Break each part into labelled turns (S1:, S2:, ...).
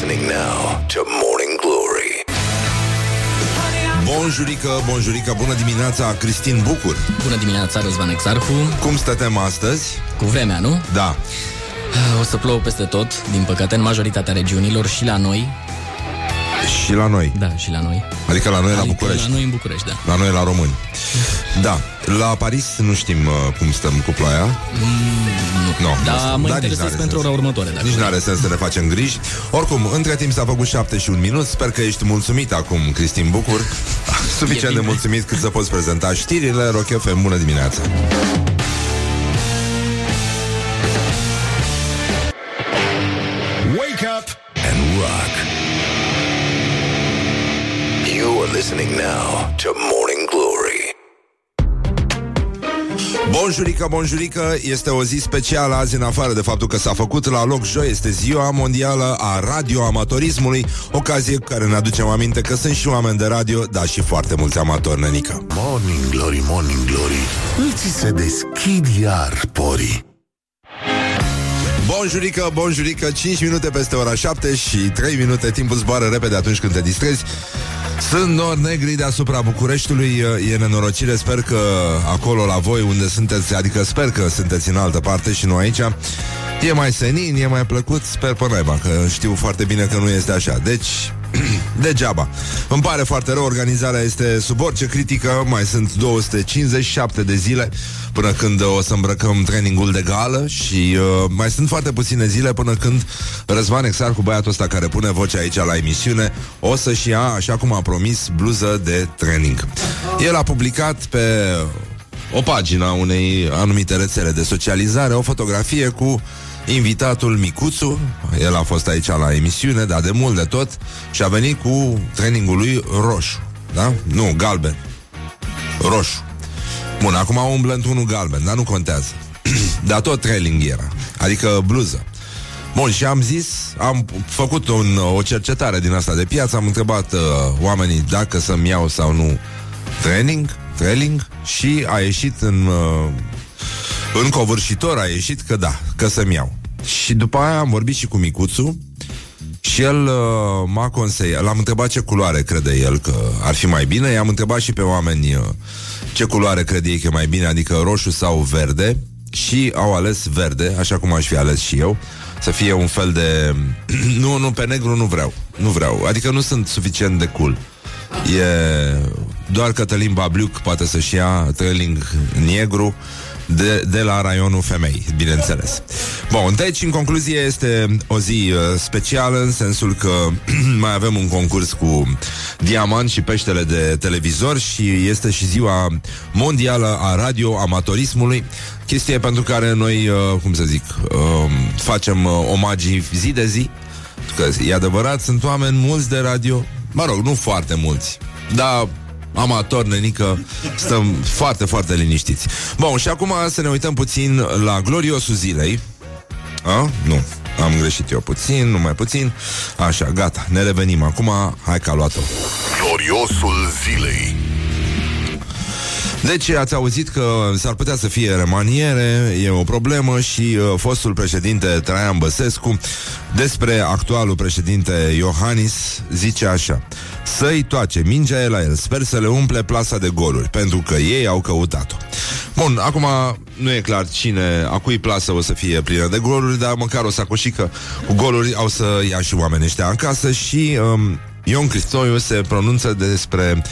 S1: listening now to Morning Glory.
S2: Bonjurică, bonjurică, bună dimineața, Cristin Bucur.
S3: Bună dimineața, Răzvan Exarhu.
S2: Cum stătem astăzi?
S3: Cu vremea, nu?
S2: Da.
S3: O să plouă peste tot, din păcate, în majoritatea regiunilor și la noi.
S2: Și la noi.
S3: Da, și la noi.
S2: Adică la noi
S3: adică
S2: la București.
S3: la noi în București, da.
S2: La noi la români. Da. La Paris nu știm uh, cum stăm cu ploaia.
S3: Nu.
S2: No,
S3: Dar
S2: nu
S3: mă
S2: Da, nici
S3: interesez
S2: n-are
S3: pentru
S2: sens.
S3: ora următoare. Dacă
S2: Nici nu are sens să ne facem griji. Oricum, între timp s-a făcut 7 și un minut. Sper că ești mulțumit acum, Cristin Bucur. Suficient
S3: E
S2: de
S3: bine.
S2: mulțumit cât să poți prezenta știrile. Rock FM, bună dimineața.
S1: Listening now to Morning Glory.
S2: Bonjurică, bonjurică, este o zi specială azi în afară de faptul că s-a făcut la loc joi, este ziua mondială a radioamatorismului, ocazie cu care ne aducem aminte că sunt și oameni de radio, dar și foarte mulți amatori, nenică.
S1: Morning Glory, Morning Glory. Îți se deschid iar porii.
S2: Bonjurică, bonjurică, 5 minute peste ora 7 și 3 minute, timpul zboară repede atunci când te distrezi. Sunt nori negri deasupra Bucureștiului, e nenorocire, sper că acolo la voi unde sunteți, adică sper că sunteți în altă parte și nu aici, e mai senin, e mai plăcut, sper pe naiba, că știu foarte bine că nu este așa. Deci, degeaba. Îmi pare foarte rău, organizarea este sub orice critică, mai sunt 257 de zile până când o să îmbrăcăm trainingul de gală și uh, mai sunt foarte puține zile până când Răzvan Exarcu, băiatul ăsta care pune vocea aici la emisiune, o să-și ia, așa cum a promis, bluză de training. El a publicat pe o pagină a unei anumite rețele de socializare, o fotografie cu invitatul Micuțu, el a fost aici la emisiune, dar de mult de tot, și a venit cu trainingul lui roșu, da? Nu, galben. Roșu. Bun, acum umblă într-unul galben, dar nu contează. dar tot trailing era, adică bluză. Bun, și am zis, am făcut un, o cercetare din asta de piață, am întrebat uh, oamenii dacă să-mi iau sau nu training, trailing și a ieșit în, uh, în covârșitor, a ieșit că da, că să-mi iau. Și după aia am vorbit și cu Micuțu și el uh, m-a conseiat, l-am întrebat ce culoare crede el că ar fi mai bine, i-am întrebat și pe oameni uh, ce culoare crede ei că e mai bine, adică roșu sau verde. Și au ales verde, așa cum aș fi ales și eu, să fie un fel de... nu, nu, pe negru nu vreau, nu vreau, adică nu sunt suficient de cool. E doar Cătălin Babliuc poate să-și ia trailing negru de, de la raionul femei, bineînțeles. Bun, deci, în concluzie, este o zi uh, specială în sensul că mai avem un concurs cu diamant și peștele de televizor și este și ziua mondială a radioamatorismului, chestie pentru care noi, uh, cum să zic, uh, facem uh, omagii zi de zi, că e adevărat, sunt oameni mulți de radio, mă rog, nu foarte mulți, dar amator, nenică, stăm foarte, foarte liniștiți. Bun, și acum să ne uităm puțin la gloriosul zilei. A? Nu, am greșit eu puțin, numai puțin. Așa, gata, ne revenim acum. Hai că a luat-o.
S1: Gloriosul zilei.
S2: Deci ați auzit că s-ar putea să fie remaniere, e o problemă și uh, fostul președinte Traian Băsescu despre actualul președinte Iohannis zice așa Să-i toace, mingea e la el, sper să le umple plasa de goluri, pentru că ei au căutat-o. Bun, acum nu e clar cine, a cui plasă o să fie plină de goluri, dar măcar o sacoșică cu goluri au să ia și oamenii ăștia în casă și um, Ion Cristoiu se pronunță despre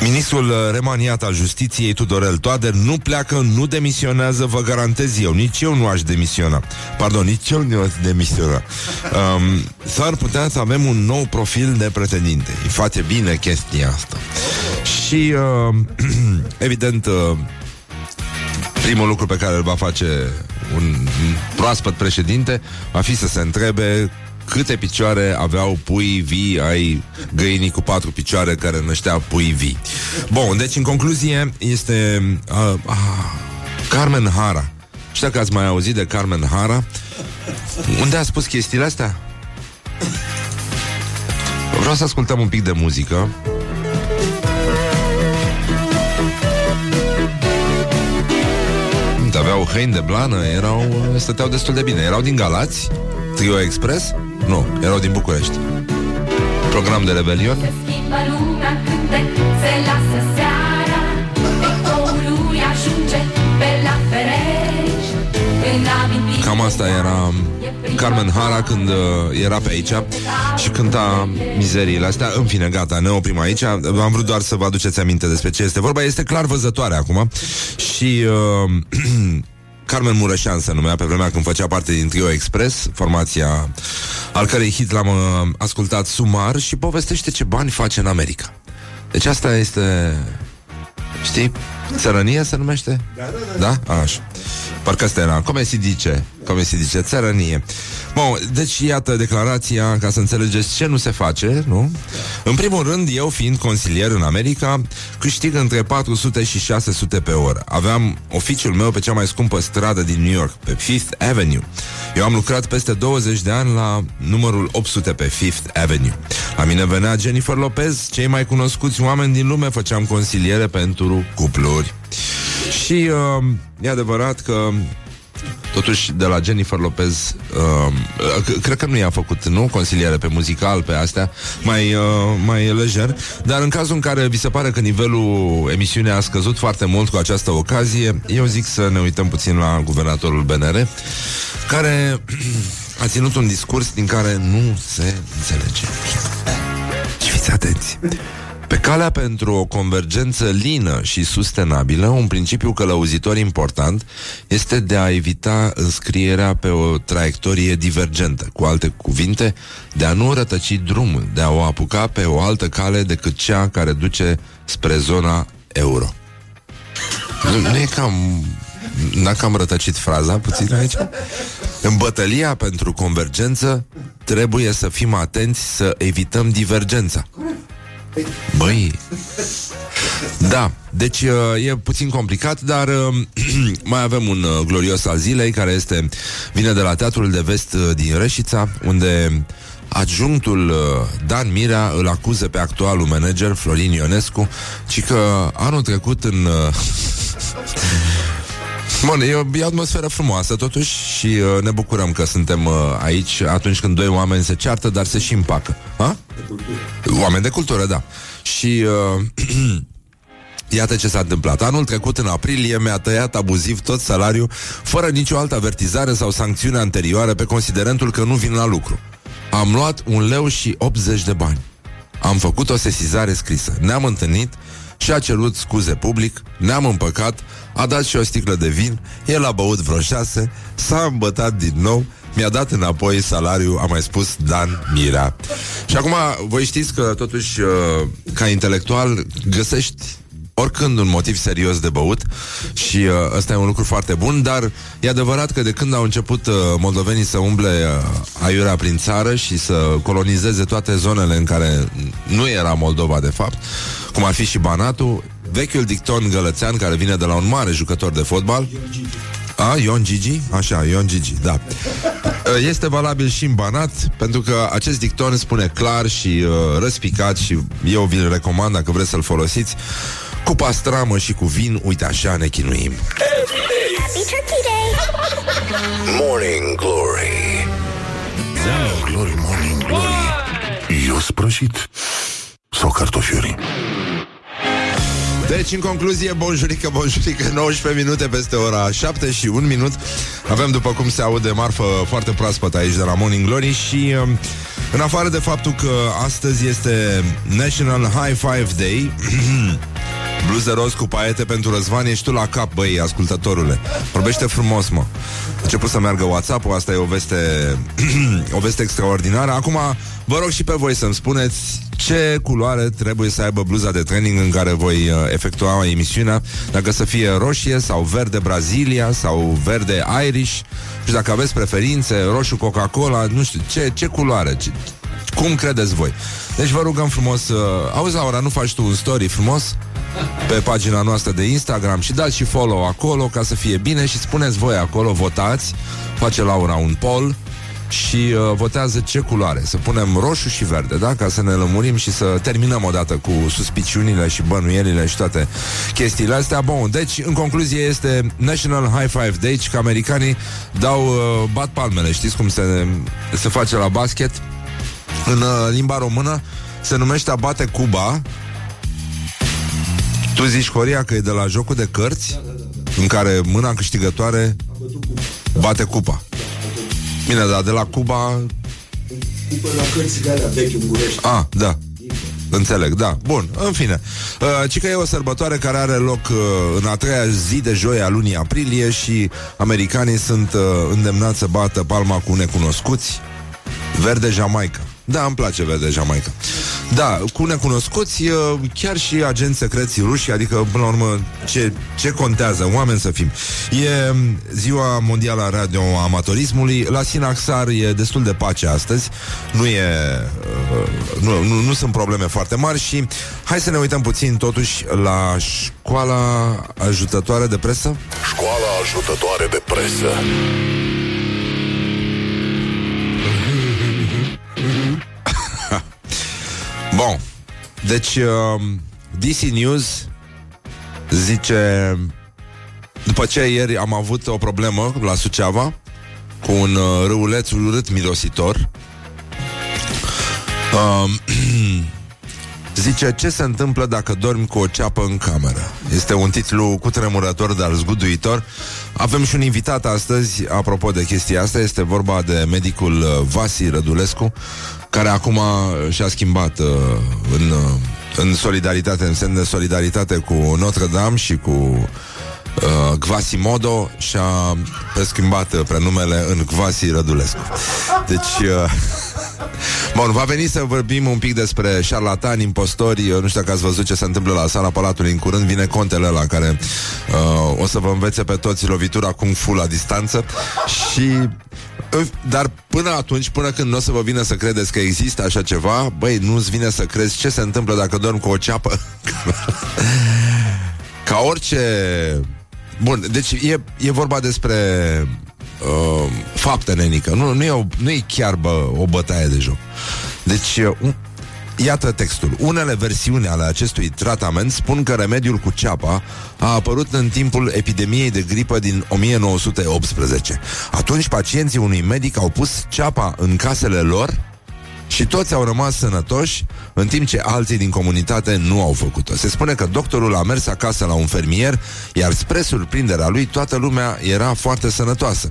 S2: Ministrul uh, remaniat al justiției Tudorel Toader nu pleacă, nu demisionează, vă garantez eu. Nici eu nu aș demisiona. Pardon, nici eu nu aș demisiona. Um, s-ar putea să avem un nou profil de pretendinte. Îi face bine chestia asta. Și, uh, evident, uh, primul lucru pe care îl va face un proaspăt președinte va fi să se întrebe câte picioare aveau pui vii ai găinii cu patru picioare care năștea pui vii. Bun, deci în concluzie este uh, uh, Carmen Hara. Știu că ați mai auzit de Carmen Hara. Unde a spus chestiile astea? Vreau să ascultăm un pic de muzică. Aveau haine de blană, erau, stăteau destul de bine. Erau din Galați, Trio Express. Nu, erau din București. Program de rebelion.
S4: Se schimbă lumea când se lasă seara Ecoul lui ajunge pe la ferești În amintiri
S2: Cam asta era Carmen Hara când uh, era pe aici și cânta mizeriile astea. În fine, gata, ne oprim aici. Am vrut doar să vă aduceți aminte despre ce este vorba. Este clar văzătoare acum și uh, Carmen Mureșan se numea pe vremea când făcea parte din Trio Express, formația al cărei hit l-am uh, ascultat sumar și povestește ce bani face în America. Deci asta este... Știi? Țărănie se numește? Da, da, da. Da? Așa. Parcă asta era. Cum se dice? Cum se dice? Țărănie. Bun, deci iată declarația ca să înțelegeți ce nu se face, nu? În primul rând, eu fiind consilier în America, câștig între 400 și 600 pe oră. Aveam oficiul meu pe cea mai scumpă stradă din New York, pe Fifth Avenue. Eu am lucrat peste 20 de ani la numărul 800 pe Fifth Avenue. La mine venea Jennifer Lopez, cei mai cunoscuți oameni din lume, făceam consiliere pentru cupluri. Și uh, e adevărat că Totuși, de la Jennifer Lopez uh, c- Cred că nu i-a făcut, nu? Consiliere pe muzical, pe astea Mai, uh, mai lejer Dar în cazul în care vi se pare că nivelul emisiunii A scăzut foarte mult cu această ocazie Eu zic să ne uităm puțin la guvernatorul BNR Care a ținut un discurs din care nu se înțelege Și fiți atenți pe calea pentru o convergență lină și sustenabilă, un principiu călăuzitor important este de a evita înscrierea pe o traiectorie divergentă. Cu alte cuvinte, de a nu rătăci drumul, de a o apuca pe o altă cale decât cea care duce spre zona euro. Nu, nu e cam... N-a cam rătăcit fraza puțin aici? În bătălia pentru convergență trebuie să fim atenți să evităm divergența. Băi. Da, deci uh, e puțin complicat Dar uh, mai avem un uh, glorios al zilei Care este Vine de la Teatrul de Vest uh, din Reșița Unde adjunctul uh, Dan Mirea Îl acuză pe actualul manager Florin Ionescu Ci că anul trecut în uh, Bun, e o, e o atmosferă frumoasă totuși și uh, ne bucurăm că suntem uh, aici atunci când doi oameni se ceartă, dar se și împacă. Ha? Oameni de cultură, da. Și uh, Iată ce s-a întâmplat. Anul trecut, în aprilie, mi-a tăiat abuziv tot salariul, fără nicio altă avertizare sau sancțiune anterioară pe considerentul că nu vin la lucru. Am luat un leu și 80 de bani. Am făcut o sesizare scrisă. Ne-am întâlnit și a cerut scuze public, ne-am împăcat, a dat și o sticlă de vin, el a băut vreo șase, s-a îmbătat din nou, mi-a dat înapoi salariul, a mai spus Dan Mira. Și acum, voi știți că totuși, uh, ca intelectual, găsești oricând un motiv serios de băut și uh, ăsta e un lucru foarte bun, dar e adevărat că de când au început uh, moldovenii să umble uh, aiurea prin țară și să colonizeze toate zonele în care nu era Moldova de fapt, cum ar fi și Banatul, vechiul dicton gălățean care vine de la un mare jucător de fotbal, a, Ion Gigi? Așa, Ion Gigi, da. Este valabil și în Banat, pentru că acest dicton spune clar și uh, răspicat și eu vi-l recomand dacă vreți să-l folosiți. Cu pastramă și cu vin, uite așa ne chinuim.
S1: Morning Glory. Glory, Morning Glory. Eu sprășit Sau cartofiuri
S2: Deci, în concluzie, bonjurică, bonjurică 19 minute peste ora 7 și 1 minut. Avem, după cum se aude, marfă foarte proaspătă aici de la Morning Glory Și, um, în afară de faptul că astăzi este National High Five Day Bluze roz cu paete pentru Răzvan Ești tu la cap, băi, ascultătorule. Vorbește frumos, mă. A început să meargă WhatsApp-ul Asta e o veste O veste extraordinară. Acum, vă rog și pe voi să-mi spuneți Ce culoare trebuie să aibă bluza de training În care voi uh, efectua emisiunea. Dacă să fie roșie sau verde Brazilia Sau verde Irish. Și dacă aveți preferințe, roșu Coca-Cola Nu știu, ce, ce culoare ce, cum credeți voi? Deci vă rugăm frumos uh, Auzi, Laura, nu faci tu un story frumos? Pe pagina noastră de Instagram Și dați și follow acolo ca să fie bine Și spuneți voi acolo, votați Face Laura un poll și uh, votează ce culoare. Să punem roșu și verde, da? Ca să ne lămurim și să terminăm odată cu suspiciunile și bănuielile și toate chestiile astea. Bun, deci, în concluzie, este National High Five Day, că americanii dau, uh, bat palmele. Știți cum se, se face la basket? În uh, limba română se numește a bate Cuba. Tu zici, Horia, că e de la jocul de cărți, în care mâna câștigătoare bate cupa. Bine, dar de la Cuba...
S5: Cupă la cărțile alea vechi în Burești.
S2: A, da. Înțeleg, da. Bun, în fine. Uh, ci că e o sărbătoare care are loc uh, în a treia zi de joi a lunii aprilie și americanii sunt uh, îndemnați să bată palma cu necunoscuți. Verde Jamaica. Da, îmi place verde Jamaica. Da, cu necunoscuți, uh, chiar și agenți secreți ruși, adică, până la urmă, ce, ce contează? Oameni să fim. E ziua mondială a radioamatorismului. La Sinaxar e destul de pace astăzi. Nu e... Uh, nu, nu, nu sunt probleme foarte mari și hai să ne uităm puțin, totuși, la școala ajutătoare de presă.
S1: Școala ajutătoare de presă.
S2: Bun. Deci, uh, DC News zice... După ce ieri am avut o problemă la Suceava cu un uh, râuleț urât mirositor, uh, zice ce se întâmplă dacă dormi cu o ceapă în cameră. Este un titlu cutremurător, dar zguduitor. Avem și un invitat astăzi, apropo de chestia asta, este vorba de medicul uh, Vasi Rădulescu, care acum uh, și-a schimbat uh, în, uh, în solidaritate, în semn de solidaritate cu Notre Dame și cu uh, Quasimodo și-a preschimbat uh, prenumele în Quasi Rădulescu. Deci... Uh, Bun, va veni să vorbim un pic despre șarlatani, impostori. Eu Nu știu dacă ați văzut ce se întâmplă la sala Palatului În curând. Vine contele la care uh, O să vă învețe pe toți lovitura Kung Fu la distanță. Și uh, dar până atunci, până când nu o să vă vină să credeți că există așa ceva, băi, nu-ți vine să crezi ce se întâmplă dacă dorm cu o ceapă. Ca orice... Bun, deci e, e vorba despre uh, faptă nenică. Nu, nu, e o, nu e chiar bă, o bătaie de joc. Deci, uh, un, iată textul. Unele versiuni ale acestui tratament spun că remediul cu ceapa a apărut în timpul epidemiei de gripă din 1918. Atunci pacienții unui medic au pus ceapa în casele lor și toți au rămas sănătoși, în timp ce alții din comunitate nu au făcut-o. Se spune că doctorul a mers acasă la un fermier, iar spre surprinderea lui, toată lumea era foarte sănătoasă.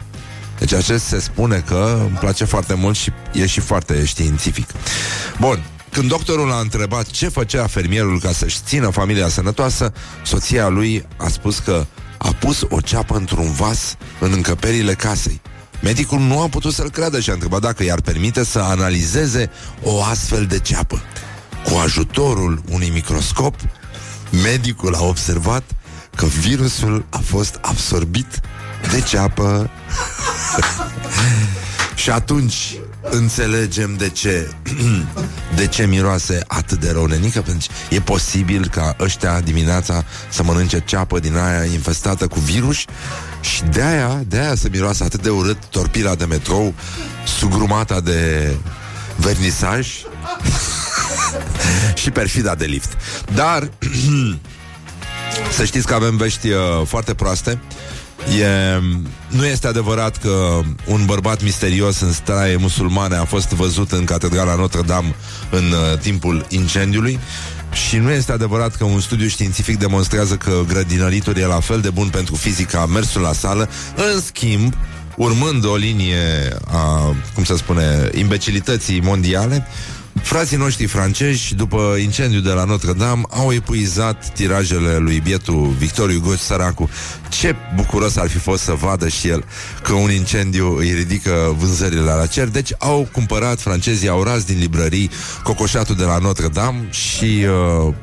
S2: Deci acest se spune că îmi place foarte mult și e și foarte științific. Bun, când doctorul a întrebat ce făcea fermierul ca să-și țină familia sănătoasă, soția lui a spus că a pus o ceapă într-un vas în încăperile casei. Medicul nu a putut să-l creadă și a întrebat dacă i-ar permite să analizeze o astfel de ceapă. Cu ajutorul unui microscop, medicul a observat că virusul a fost absorbit de ceapă. și atunci înțelegem de ce de ce miroase atât de rău nenică, pentru că e posibil ca ăștia dimineața să mănânce ceapă din aia infestată cu virus și de aia, de aia să miroase atât de urât torpila de metrou sugrumata de vernisaj și perfida de lift. Dar să știți că avem vești uh, foarte proaste. E, nu este adevărat că un bărbat misterios în straie musulmane a fost văzut în Catedrala Notre-Dame în uh, timpul incendiului și nu este adevărat că un studiu științific demonstrează că grădinăritul e la fel de bun pentru fizica, mersul la sală. În schimb, urmând o linie a, cum se spune, imbecilității mondiale, Frații noștri francezi, după incendiul de la Notre-Dame, au epuizat tirajele lui bietul Victoriu Goci, săracu. Ce bucuros ar fi fost să vadă și el că un incendiu îi ridică vânzările la cer. Deci au cumpărat, francezii au ras din librării cocoșatul de la Notre-Dame și uh,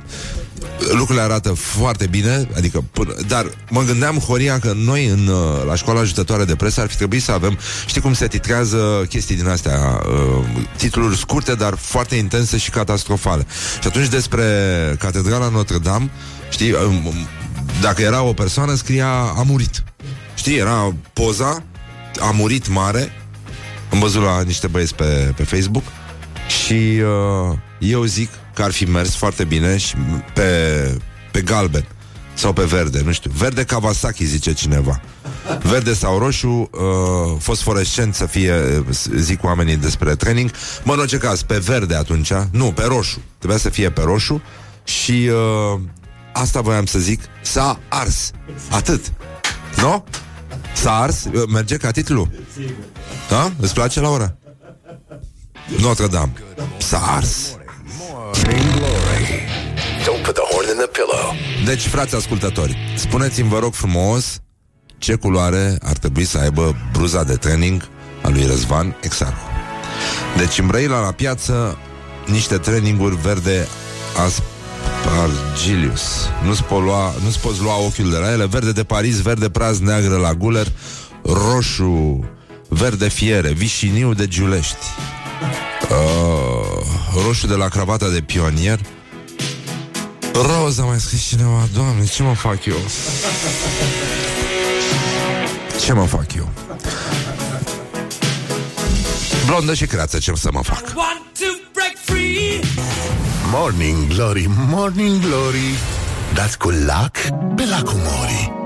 S2: lucrurile arată foarte bine, adică până, dar mă gândeam, Horia, că noi în, uh, la școala ajutătoare de presă ar fi trebuit să avem, știi cum se titrează chestii din astea, uh, titluri scurte, dar foarte intense și catastrofale. Și atunci despre Catedrala Notre-Dame, știi, uh, dacă era o persoană, scria a murit. Știi, era poza, a murit mare, Am văzut la niște băieți pe, pe Facebook și uh, eu zic că ar fi mers foarte bine și pe, pe galben sau pe verde, nu știu. Verde Kawasaki, zice cineva. Verde sau roșu, uh, fosforescent să fie, uh, zic oamenii despre training. Mă, în orice caz, pe verde atunci, nu, pe roșu. Trebuia să fie pe roșu și uh, asta voiam să zic, s-a ars. Atât. Nu? S-a ars? Uh, Merge ca titlu? Da? Îți place la ora? Notre Dame. S-a ars.
S1: Morning Glory. Don't put the horn in the pillow.
S2: Deci, frați ascultători, spuneți-mi, vă rog frumos, ce culoare ar trebui să aibă bruza de training a lui Răzvan Exarhu. Deci, în Brăila, la piață, niște traininguri verde aspargilius. Nu-ți, po- lua, nu-ți poți lua ochiul de la ele. Verde de Paris, verde praz neagră la guler, roșu, verde fiere, vișiniu de Giulești. Uh, roșu de la cravata de pionier Roza mai scris cineva Doamne, ce mă fac eu? Ce mă fac eu? Blondă și creață, ce să mă fac?
S1: Morning Glory, Morning Glory. Dați cu lac pe lacul Mori.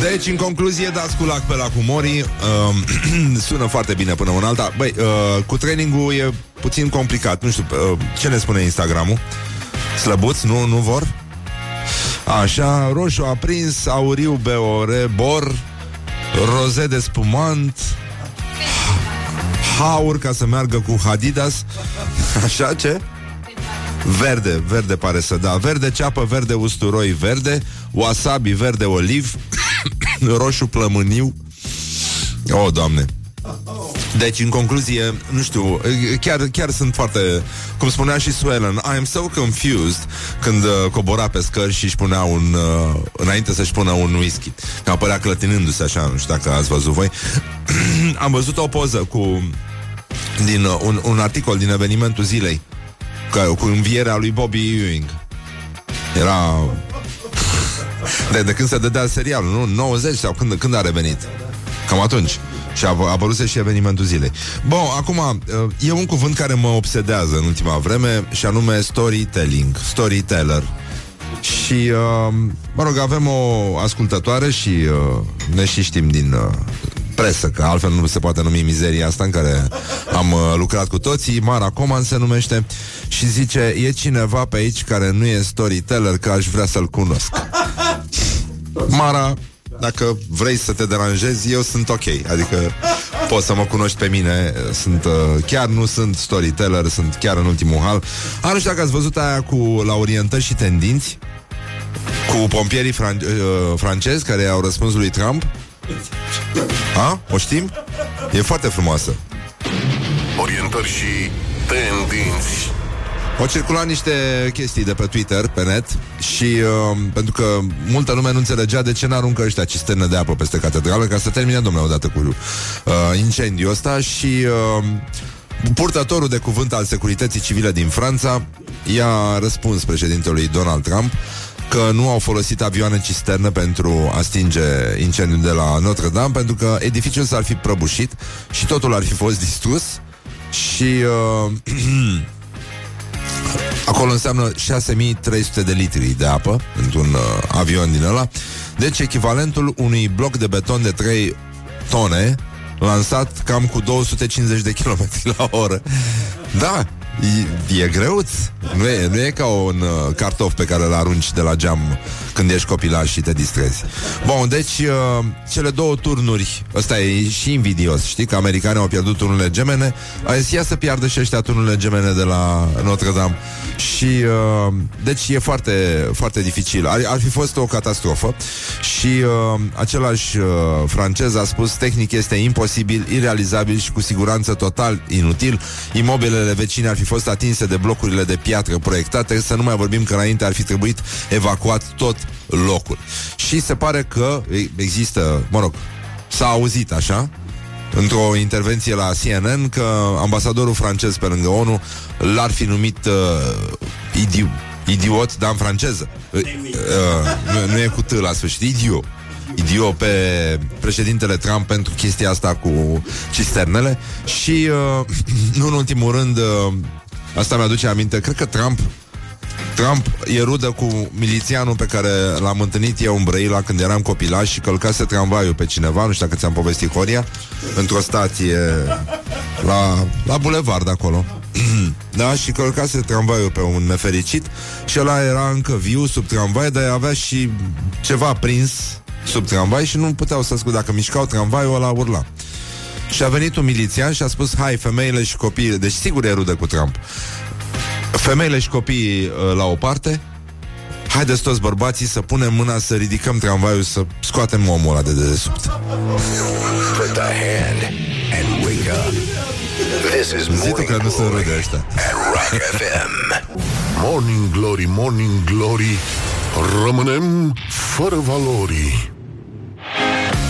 S2: Deci, în concluzie, dați cu lac pe la cumorii uh, Sună foarte bine până în alta Băi, uh, cu trainingul e puțin complicat Nu știu, uh, ce ne spune Instagramul? Slăbuți? Nu, nu vor? Așa, roșu aprins, auriu beore, bor Roze de spumant Haur ca să meargă cu Hadidas Așa, ce? Verde, verde pare să da Verde ceapă, verde usturoi, verde Wasabi, verde oliv Roșu plămâniu O, oh, doamne deci, în concluzie, nu știu, chiar, chiar sunt foarte, cum spunea și Swellen, I am so confused când uh, cobora pe scări și își punea un, uh, înainte să-și pună un whisky, că apărea clătinându-se așa, nu știu dacă ați văzut voi. Am văzut o poză cu, din uh, un, un articol din evenimentul zilei, cu, cu învierea lui Bobby Ewing. Era de, de când se dădea serialul, nu? 90 sau când, când a revenit? Cam atunci. Și a, a apăruse și evenimentul zilei. Bun, acum, uh, e un cuvânt care mă obsedează în ultima vreme și anume storytelling, storyteller. Și, uh, mă rog, avem o ascultătoare și uh, ne și știm din uh, presă, că altfel nu se poate numi mizeria asta în care am uh, lucrat cu toții. Mara Coman se numește și zice, e cineva pe aici care nu e storyteller, că aș vrea să-l cunosc. Mara, dacă vrei să te deranjezi, eu sunt ok. Adică poți să mă cunoști pe mine. Sunt, uh, chiar nu sunt storyteller, sunt chiar în ultimul hal. A, nu știu dacă ați văzut aia cu la orientări și tendinți cu pompierii fran- uh, francezi care au răspuns lui Trump. A? O știm? E foarte frumoasă.
S1: Orientări și tendinți.
S2: Au circulat niște chestii de pe Twitter, pe net Și uh, pentru că multă lume nu înțelegea De ce n-aruncă ăștia cisternă de apă peste catedrală Ca să termine, domnule, odată cu uh, incendiul ăsta Și uh, purtătorul de cuvânt al securității civile din Franța I-a răspuns președintelui Donald Trump că nu au folosit avioane cisternă pentru a stinge incendiul de la Notre Dame, pentru că edificiul s-ar fi prăbușit și totul ar fi fost distrus și uh, Acolo înseamnă 6300 de litri de apă într-un uh, avion din ăla. Deci echivalentul unui bloc de beton de 3 tone lansat cam cu 250 de km la oră. Da, e, e greuț. Nu e, nu e ca un uh, cartof pe care îl arunci de la geam când ești copilaj și te distrezi. Bun, deci uh, cele două turnuri, ăsta e și invidios, știi, că americanii au pierdut turnurile gemene, a zis, ia să piardă și ăștia turnurile gemene de la Notre Dame. Și, uh, deci e foarte, foarte dificil. Ar, ar fi fost o catastrofă și uh, același uh, francez a spus, tehnic este imposibil, irealizabil și cu siguranță total inutil. Imobilele vecine ar fi fost atinse de blocurile de piatră proiectate, să nu mai vorbim că înainte ar fi trebuit evacuat tot locul. Și se pare că există, mă rog, s-a auzit așa, într-o intervenție la CNN că ambasadorul francez pe lângă ONU l-ar fi numit uh, idiu, idiot, dar în franceză. Uh, uh, nu, nu e cu T la sfârșit, idiot. idiot pe președintele Trump pentru chestia asta cu cisternele și, uh, nu în ultimul rând, uh, asta mi-aduce aminte, cred că Trump Trump e rudă cu milițianul pe care l-am întâlnit eu în Brăila când eram copilaș și călcase tramvaiul pe cineva, nu știu dacă ți-am povestit Horia, într-o stație la, la bulevard acolo. da, și călcase tramvaiul pe un nefericit și ăla era încă viu sub tramvai, dar avea și ceva prins sub tramvai și nu puteau să scu dacă mișcau tramvaiul ăla urla. Și a venit un milițian și a spus Hai, femeile și copiii Deci sigur e rudă cu Trump Femeile și copiii uh, la o parte Haideți toți bărbații să punem mâna Să ridicăm tramvaiul, să scoatem omul ăla de dedesubt
S1: Put the hand and wake up. This is
S2: Zic tu că nu se
S1: Morning
S2: râde ăștia
S1: at Rock FM. Morning Glory, Morning Glory, rămânem fără valori.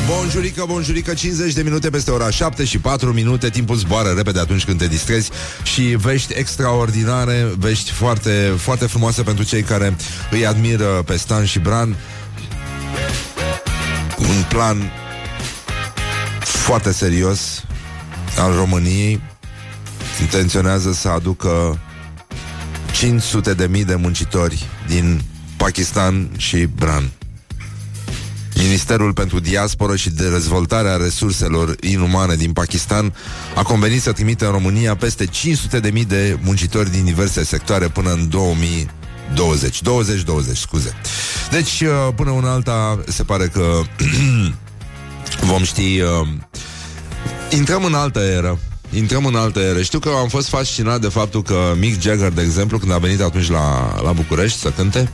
S2: Bonjurică, bonjurică, 50 de minute peste ora 7 și 4 minute. Timpul zboară repede atunci când te distrezi Și vești extraordinare Vești foarte, foarte frumoase pentru cei care îi admiră pe Stan și Bran. Un plan foarte serios al României. Intenționează să aducă 500 de mii de muncitori din Pakistan și Bran. Ministerul pentru Diasporă și de Dezvoltarea Resurselor Inumane din Pakistan a convenit să trimită în România peste 500 de mii de muncitori din diverse sectoare până în 2020. 20-20, scuze. Deci, uh, până una alta, se pare că vom ști... Uh, intrăm în altă eră. Intrăm în altă eră. Știu că am fost fascinat de faptul că Mick Jagger, de exemplu, când a venit atunci la, la București să cânte,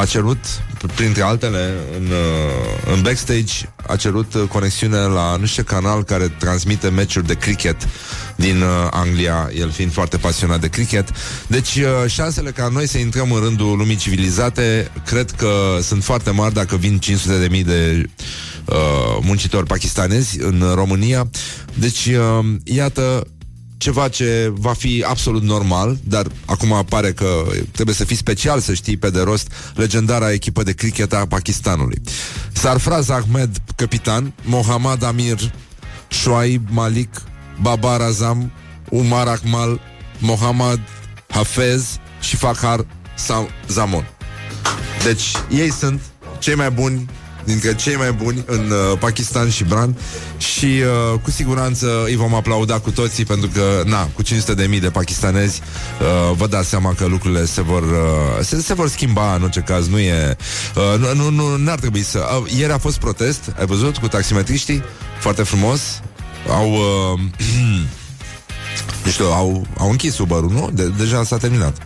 S2: a cerut, printre altele, în, uh, în backstage, a cerut uh, conexiune la nu știu ce canal care transmite meciuri de cricket din uh, Anglia, el fiind foarte pasionat de cricket. Deci, uh, șansele ca noi să intrăm în rândul lumii civilizate, cred că sunt foarte mari dacă vin 500 de mii de uh, muncitori pakistanezi în România. Deci, uh, iată, ceva ce va fi absolut normal, dar acum pare că trebuie să fii special să știi pe de rost legendara echipă de cricket a Pakistanului. Sarfraz Ahmed, capitan, Mohammad Amir, Shoaib Malik, Babar Azam, Umar Akmal, Mohammad Hafez și Fakhar Sam- Zamon. Deci ei sunt cei mai buni dintre cei mai buni în uh, Pakistan și Bran și uh, cu siguranță îi vom aplauda cu toții pentru că, na, cu 500 de mii de pakistanezi uh, vă dați seama că lucrurile se vor uh, se, se vor schimba în orice caz, nu e uh, nu, nu, nu, n-ar trebui să uh, ieri a fost protest, ai văzut, cu taximetriștii foarte frumos au uh, nu știu, au, au închis Subaru, nu? De, deja s-a terminat.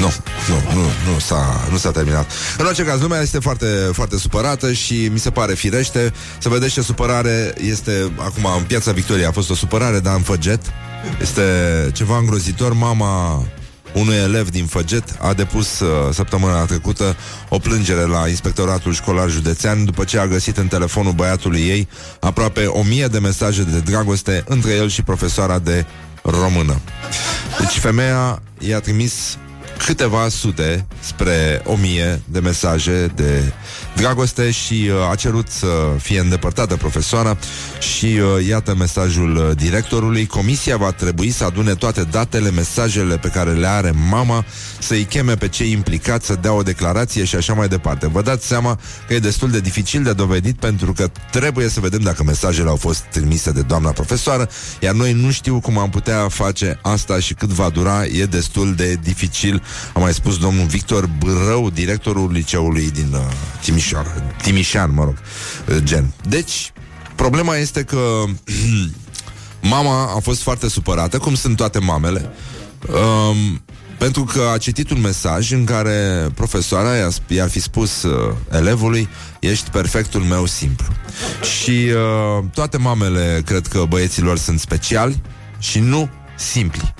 S2: Nu, nu, nu, nu s-a, nu s-a terminat. În orice caz, lumea este foarte, foarte supărată și mi se pare firește să vedeți ce supărare este acum în piața Victoriei. A fost o supărare, dar în Făget. Este ceva îngrozitor. Mama unui elev din Făget a depus uh, săptămâna trecută o plângere la Inspectoratul Școlar Județean după ce a găsit în telefonul băiatului ei aproape o mie de mesaje de dragoste între el și profesoara de română. Deci femeia i-a trimis câteva sute spre o mie de mesaje de dragoste și uh, a cerut să fie îndepărtată profesoara și uh, iată mesajul uh, directorului. Comisia va trebui să adune toate datele, mesajele pe care le are mama, să-i cheme pe cei implicați să dea o declarație și așa mai departe. Vă dați seama că e destul de dificil de dovedit pentru că trebuie să vedem dacă mesajele au fost trimise de doamna profesoară, iar noi nu știu cum am putea face asta și cât va dura, e destul de dificil a mai spus domnul Victor Bărău, directorul liceului din uh, Timișoara, Timișan, mă rog, uh, gen. Deci, problema este că mama a fost foarte supărată, cum sunt toate mamele, um, pentru că a citit un mesaj în care profesoara i-a, i-ar fi spus uh, elevului ești perfectul meu simplu. Și uh, toate mamele cred că băieților sunt speciali și nu simpli.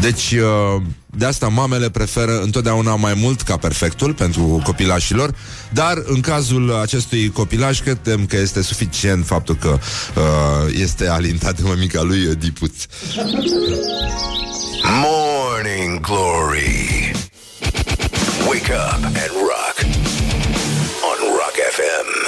S2: Deci, uh, de asta mamele preferă întotdeauna mai mult ca perfectul pentru copilașilor, dar în cazul acestui copilaj credem că este suficient faptul că uh, este alintat de mămica lui uh, Dipuț.
S1: Morning Glory. Wake up and rock on Rock FM.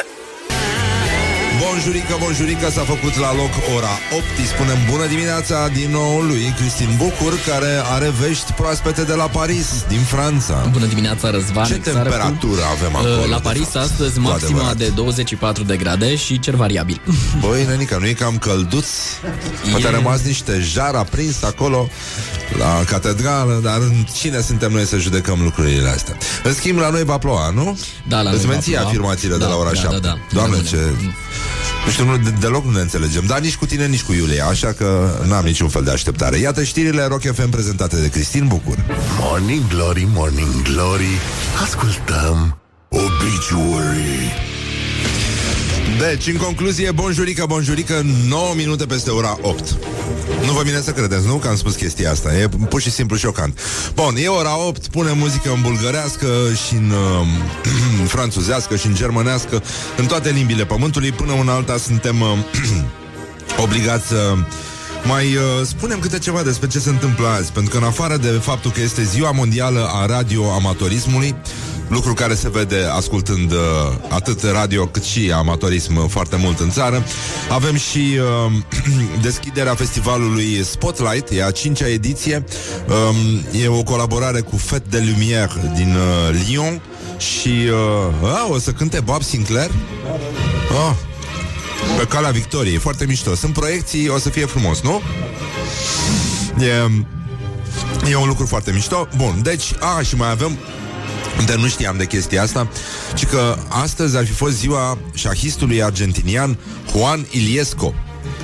S2: Bonjurică, bonjurică, s-a făcut la loc ora 8 Îi spunem bună dimineața din nou lui Cristin Bucur Care are vești proaspete de la Paris, din Franța
S3: Bună dimineața, Răzvan.
S2: Ce
S3: Exact
S2: temperatură
S3: cum,
S2: avem
S3: uh,
S2: acolo,
S3: La
S2: de
S3: Paris
S2: fapt?
S3: astăzi
S2: Cu
S3: maxima
S2: adevărat.
S3: de 24 de grade și cer variabil.
S2: Băi, nenică, nu e cam călduț? Poate a
S3: E-
S2: rămas niște jar aprins acolo La catedrală Dar cine suntem noi să judecăm lucrurile astea? În schimb, la noi va ploua, nu?
S3: Da, la
S2: Îți
S3: noi va
S2: menții
S3: ploua.
S2: afirmațiile de
S3: Da,
S2: la ora
S3: da,
S2: 7
S3: da, da.
S2: Doamne,
S3: Da, da,
S2: ce...
S3: da.
S2: Nu știu, nu, de, deloc nu ne înțelegem. Dar nici cu tine, nici cu Iulia Așa că n-am niciun fel de așteptare. Iată știrile Rock FM prezentate de Cristin Bucur.
S1: Morning Glory, Morning Glory Ascultăm Obituary
S2: Deci, în concluzie, bonjurică, bonjurică 9 minute peste ora 8 Nu vă vine să credeți, nu? Că am spus chestia asta. E pur și simplu șocant. Bun, e ora 8, punem muzică în bulgărească Și în uh, franțuzească Și în germanească În toate limbile pământului. Până în alta suntem uh, obligați să mai uh, spunem câte ceva despre ce se întâmplă azi, pentru că în afară de faptul că este ziua mondială a radioamatorismului, lucru care se vede ascultând uh, atât radio cât și amatorism uh, foarte mult în țară, avem și uh, deschiderea festivalului Spotlight, e a cincea ediție, um, e o colaborare cu Fête de Lumière din uh, Lyon și uh, a, o să cânte Bob Sinclair. Oh, pe calea victoriei, foarte mișto. Sunt proiecții, o să fie frumos, nu? E, e un lucru foarte mișto. Bun, deci, a, și mai avem de nu știam de chestia asta, ci că astăzi ar fi fost ziua șahistului argentinian Juan Iliesco,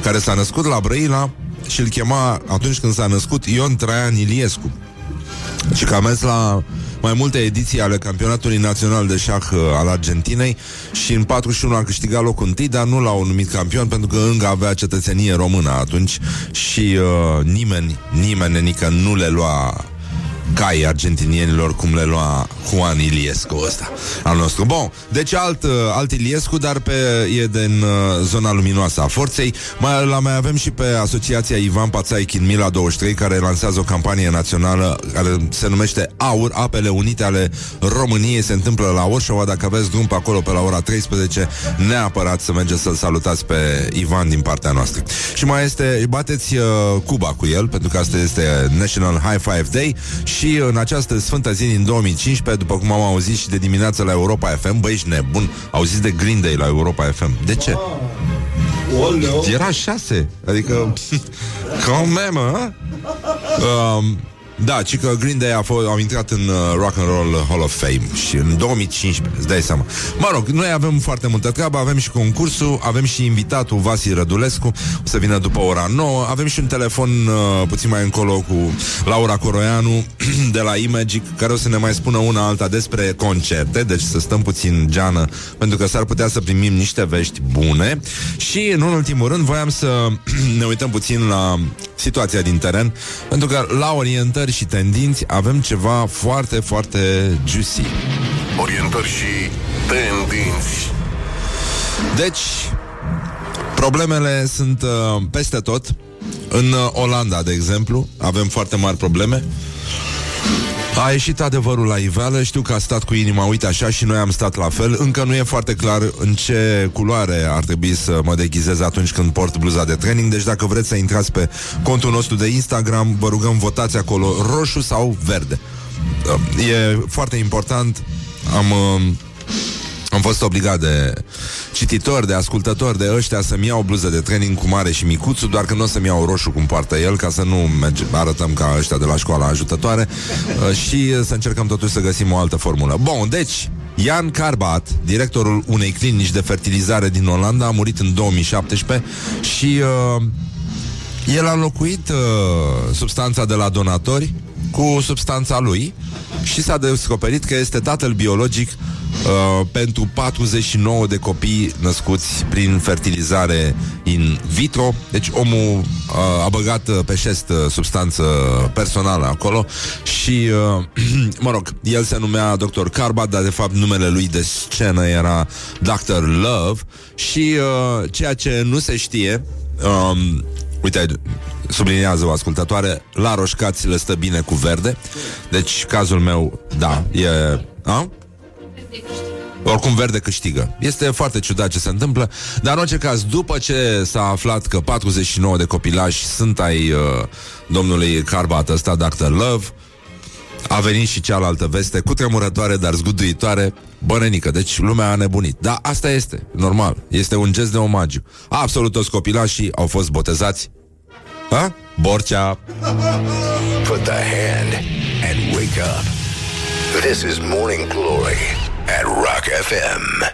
S2: care s-a născut la Brăila și îl chema atunci când s-a născut Ion Traian Iliescu. Și că a mers la mai multe ediții ale campionatului național de șah uh, al Argentinei și în 41 a câștigat locul întâi, dar nu l-au numit campion pentru că încă avea cetățenie română atunci și uh, nimeni, nimeni nenică nu le lua cai argentinienilor cum le lua Juan Iliescu ăsta al nostru. Bun, deci alt, uh, alt Iliescu, dar pe, e din uh, zona luminoasă a forței. Mai, la mai avem și pe Asociația Ivan Pațaic Mila 23, care lansează o campanie națională care se numește AUR, Apele Unite ale României. Se întâmplă la Orșova. Dacă aveți drum pe acolo pe la ora 13, neapărat să mergeți să-l salutați pe Ivan din partea noastră. Și mai este, bateți uh, Cuba cu el, pentru că asta este National High Five Day și în această sfântă zi din 2015, după cum am auzit și de dimineață la Europa FM, băi, ești nebun, auziți de Green Day la Europa FM. De ce?
S5: Oleo.
S2: Era șase, adică Ca o memă, um, Da, ci că Green Day a fost, au intrat în uh, Rock and Roll Hall of Fame Și în 2015, îți dai seama. Mă rog, noi avem foarte multă treabă Avem și concursul, avem și invitatul Vasi Rădulescu O să vină după ora 9 Avem și un telefon uh, puțin mai încolo Cu Laura Coroianu De la Imagic, care o să ne mai spună una alta Despre concerte, deci să stăm puțin geană Pentru că s-ar putea să primim niște vești bune Și în ultimul rând Voiam să ne uităm puțin la situația din teren Pentru că la orientări și tendinți Avem ceva foarte, foarte juicy
S1: Orientări și tendinți
S2: Deci, problemele sunt uh, peste tot. În uh, Olanda, de exemplu, avem foarte mari probleme. A ieșit adevărul la iveală, știu că a stat cu inima, uite așa, și noi am stat la fel. Încă nu e foarte clar în ce culoare ar trebui să mă deghizez atunci când port bluza de training, deci dacă vreți să intrați pe contul nostru de Instagram, vă rugăm votați acolo roșu sau verde. Uh, E foarte important, am... Uh, am fost obligat de cititori, de ascultători, de ăștia să-mi iau o bluză de training cu mare și micuțul, doar că nu o să-mi iau roșu cum poartă el, ca să nu merge, arătăm ca ăștia de la școala ajutătoare uh, și să încercăm totuși să găsim o altă formulă. Bun, deci, Ian Carbat, directorul unei clinici de fertilizare din Olanda, a murit în 2017 și uh, el a înlocuit uh, substanța de la donatori cu substanța lui și s-a descoperit că este tatăl biologic uh, pentru 49 de copii născuți prin fertilizare in vitro. Deci omul uh, a băgat uh, pe șest uh, substanță personală acolo și, uh, mă rog, el se numea Dr. Carbat, dar de fapt numele lui de scenă era Dr. Love și uh, ceea ce nu se știe um, Uite, subliniază o ascultătoare La roșcați le stă bine cu verde Deci cazul meu, da, e... A? Oricum verde câștigă. Este foarte ciudat ce se întâmplă, dar în orice caz, după ce s-a aflat că 49 de copilași sunt ai uh, domnului Carbat ăsta, Dr. Love, a venit și cealaltă veste, cu tremurătoare, dar zguduitoare, bănenică, deci lumea a nebunit. Da, asta este, normal, este un gest de omagiu. Absolut toți copilașii au fost botezați. Ha? Borcea.
S1: Put the hand and wake up. This is Morning Glory at Rock FM.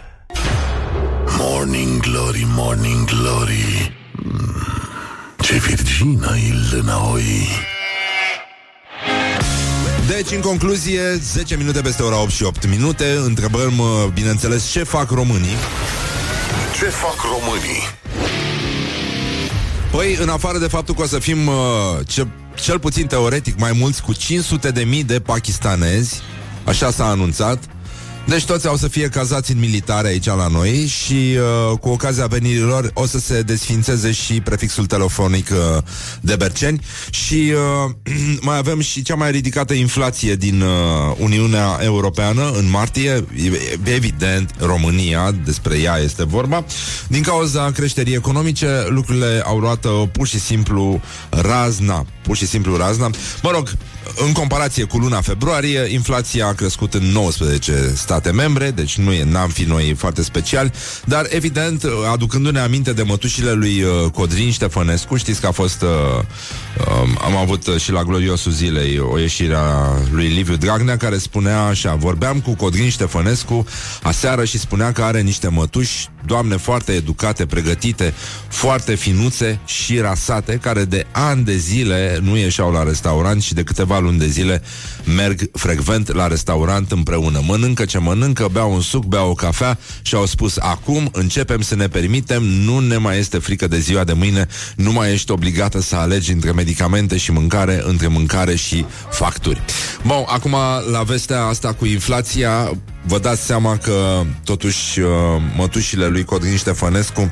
S1: Morning Glory, Morning Glory. Mm, Ce virgină e înapoi.
S2: Deci, în concluzie, 10 minute peste ora 8 și 8 minute, întrebăm, uh, bineînțeles, ce fac românii.
S1: Ce fac românii?
S2: Păi, în afară de faptul că o să fim uh, ce, cel puțin teoretic mai mulți cu 500 de mii de pakistanezi, așa s-a anunțat, deci toți au să fie cazați în militare aici la noi și uh, cu ocazia venirilor o să se desfințeze și prefixul telefonic uh, de Berceni și uh, mai avem și cea mai ridicată inflație din uh, Uniunea Europeană în martie, e, evident România, despre ea este vorba. Din cauza creșterii economice, lucrurile au luat uh, pur și simplu razna, pur și simplu razna. Mă rog, în comparație cu luna februarie, inflația a crescut în 19 state membre, deci nu e, n-am fi noi foarte speciali, dar evident, aducându-ne aminte de mătușile lui uh, Codrin Ștefănescu, știți că a fost, uh, uh, am avut uh, și la gloriosul zilei o ieșire a lui Liviu Dragnea care spunea așa, vorbeam cu Codrin Ștefănescu aseară și spunea că are niște mătuși, doamne foarte educate, pregătite, foarte finuțe și rasate, care de ani de zile nu ieșeau la restaurant și de câteva luni de zile merg frecvent la restaurant împreună. Mănâncă ce mănâncă, beau un suc, beau o cafea și au spus acum începem să ne permitem, nu ne mai este frică de ziua de mâine, nu mai ești obligată să alegi între medicamente și mâncare, între mâncare și facturi. Bun, acum la vestea asta cu inflația, vă dați seama că totuși uh, mătușile lui Codrin Ștefănescu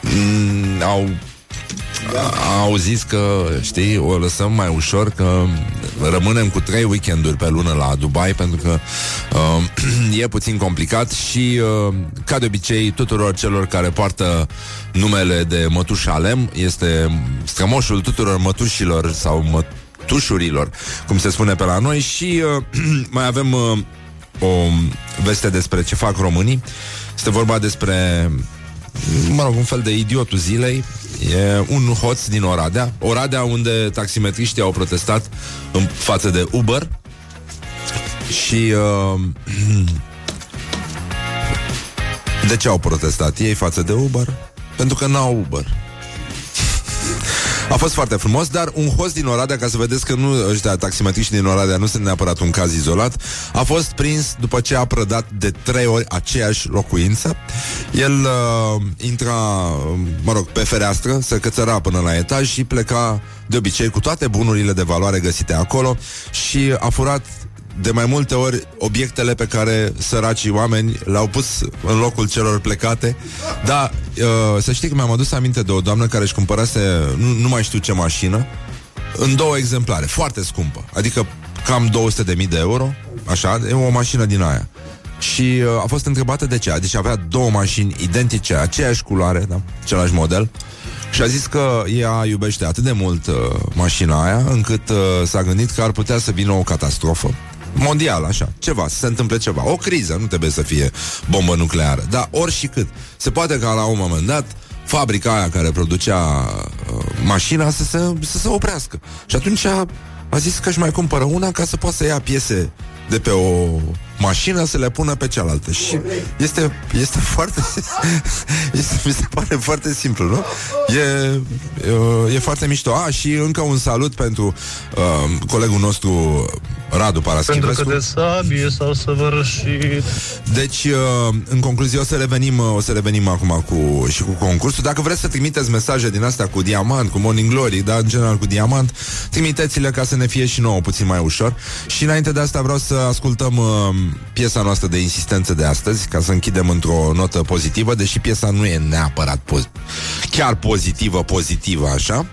S2: mm, au au zis că, știi, o lăsăm mai ușor Că rămânem cu trei weekenduri pe lună la Dubai Pentru că uh, e puțin complicat Și, uh, ca de obicei, tuturor celor care poartă numele de mătuș Alem Este strămoșul tuturor mătușilor sau mătușurilor Cum se spune pe la noi Și uh, mai avem uh, o veste despre ce fac românii. Este vorba despre mă rog, un fel de idiotul zilei. E un hoț din Oradea. Oradea unde taximetriștii au protestat în față de Uber. Și uh, De ce au protestat? Ei față de Uber? Pentru că n-au Uber a fost foarte frumos, dar un host din Oradea, ca să vedeți că nu ăștia taximetriștii din Oradea nu sunt neapărat un caz izolat, a fost prins după ce a prădat de trei ori aceeași locuință. El uh, intra, mă rog, pe fereastră, se cățăra până la etaj și pleca de obicei cu toate bunurile de valoare găsite acolo și a furat de mai multe ori obiectele pe care săracii oameni le-au pus în locul celor plecate. Da, uh, să știi că mi-am adus aminte de o doamnă care își cumpărase, nu, nu mai știu ce mașină, în două exemplare, foarte scumpă, adică cam 200.000 de euro, așa, e o mașină din aia. Și uh, a fost întrebată de ce. Deci avea două mașini identice, aceeași culoare, da? același model. Și a zis că ea iubește atât de mult uh, mașina aia, încât uh, s-a gândit că ar putea să vină o catastrofă mondial, așa, ceva, să se întâmple ceva. O criză, nu trebuie să fie bombă nucleară, dar ori și cât. Se poate ca la un moment dat fabrica aia care producea uh, mașina să se, să se oprească. Și atunci a, a zis că își mai cumpără una ca să poată să ia piese de pe o mașină să le pună pe cealaltă. Și este, este foarte... este, mi se pare foarte simplu, nu? E, e, e foarte mișto. A, și încă un salut pentru uh, colegul nostru Radu Paraschivescu.
S5: Pentru că de sabie s-au săvârșit.
S2: Deci, uh, în concluzie, o să revenim, uh, o să revenim acum cu, și cu concursul. Dacă vreți să trimiteți mesaje din astea cu diamant, cu Morning Glory, dar în general cu diamant, trimiteți-le ca să ne fie și nouă puțin mai ușor. Și înainte de asta vreau să ascultăm uh, piesa noastră de insistență de astăzi, ca să închidem într-o notă pozitivă, deși piesa nu e neapărat poz- chiar pozitivă, pozitivă, așa.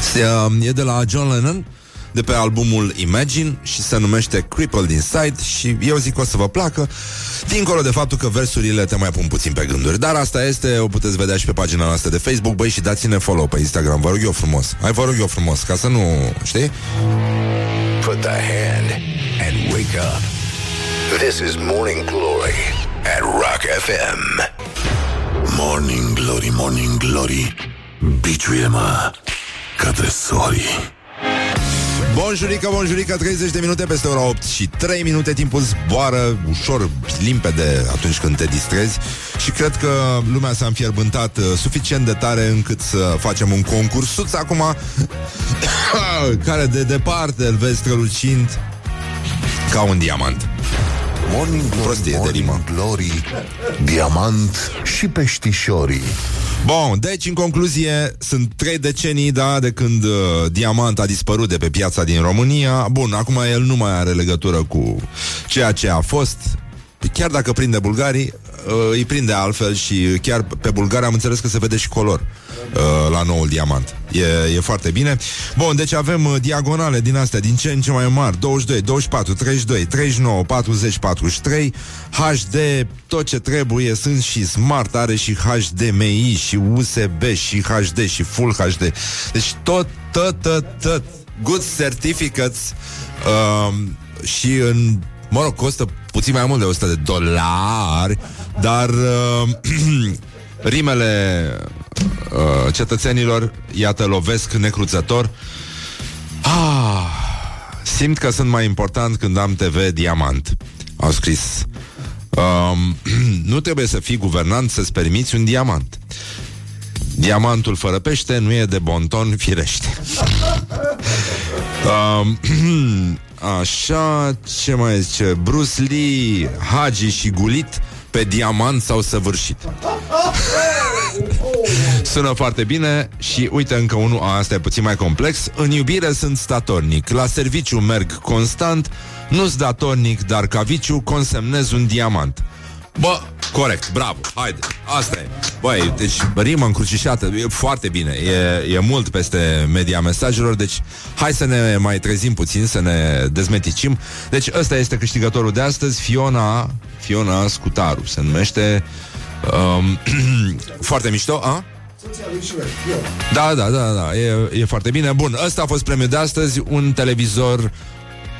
S2: Se, uh, e de la John Lennon, de pe albumul Imagine și se numește Crippled Inside și eu zic că o să vă placă, dincolo de faptul că versurile te mai pun puțin pe gânduri. Dar asta este, o puteți vedea și pe pagina noastră de Facebook, băi, și dați-ne follow pe Instagram, vă rog eu frumos. Hai, vă rog eu frumos, ca să nu, știi?
S1: Put the hand and wake up. This is Morning Glory at Rock FM. Morning Glory, Morning Glory. Biciuie-mă ca tresorii.
S2: Bonjurică, bonjurică, 30 de minute peste ora 8 și 3 minute timpul zboară ușor limpede atunci când te distrezi și cred că lumea s-a înfierbântat uh, suficient de tare încât să facem un concursuț acum care de departe îl vezi strălucind ca un diamant.
S1: Morning Glory,
S2: Prostie de
S1: Morning
S2: rimă.
S1: Glory, diamant și peștișorii.
S2: Bun, deci în concluzie sunt trei decenii, da, de când uh, Diamant a dispărut de pe piața din România. Bun, acum el nu mai are legătură cu ceea ce a fost. Chiar dacă prinde bulgarii, uh, îi prinde altfel și chiar pe bulgari am înțeles că se vede și color uh, la noul diamant. E, e foarte bine. Bun, deci avem uh, diagonale din astea, din ce în ce mai mari, 22, 24, 32, 39, 40, 43, HD, tot ce trebuie, sunt și Smart, are și HDMI, și USB, și HD, și Full HD. Deci tot, tot, tot, tot. Good certificates um, și în Mă rog, costă puțin mai mult de 100 de dolari, dar uh, rimele uh, cetățenilor, iată, lovesc necruțător. Ah, simt că sunt mai important când am TV Diamant. Au scris. Um, nu trebuie să fii guvernant să-ți permiți un diamant. Diamantul fără pește nu e de bonton firește. Um, așa, ce mai zice? Bruce Lee, Hagi și Gulit pe diamant s-au săvârșit. Sună foarte bine și uite încă unul, a, asta e puțin mai complex. În iubire sunt statornic, la serviciu merg constant, nu-s datornic, dar ca viciu consemnez un diamant. Bă, corect, bravo, haide, asta e. Băi, deci rimă încrucișată E foarte bine, e, e mult peste media mesajelor Deci hai să ne mai trezim puțin Să ne dezmeticim. Deci ăsta este câștigătorul de astăzi Fiona, Fiona Scutaru Se numește um, Foarte mișto, a? Da, da, da, da, e, e foarte bine Bun, ăsta a fost premiul de astăzi Un televizor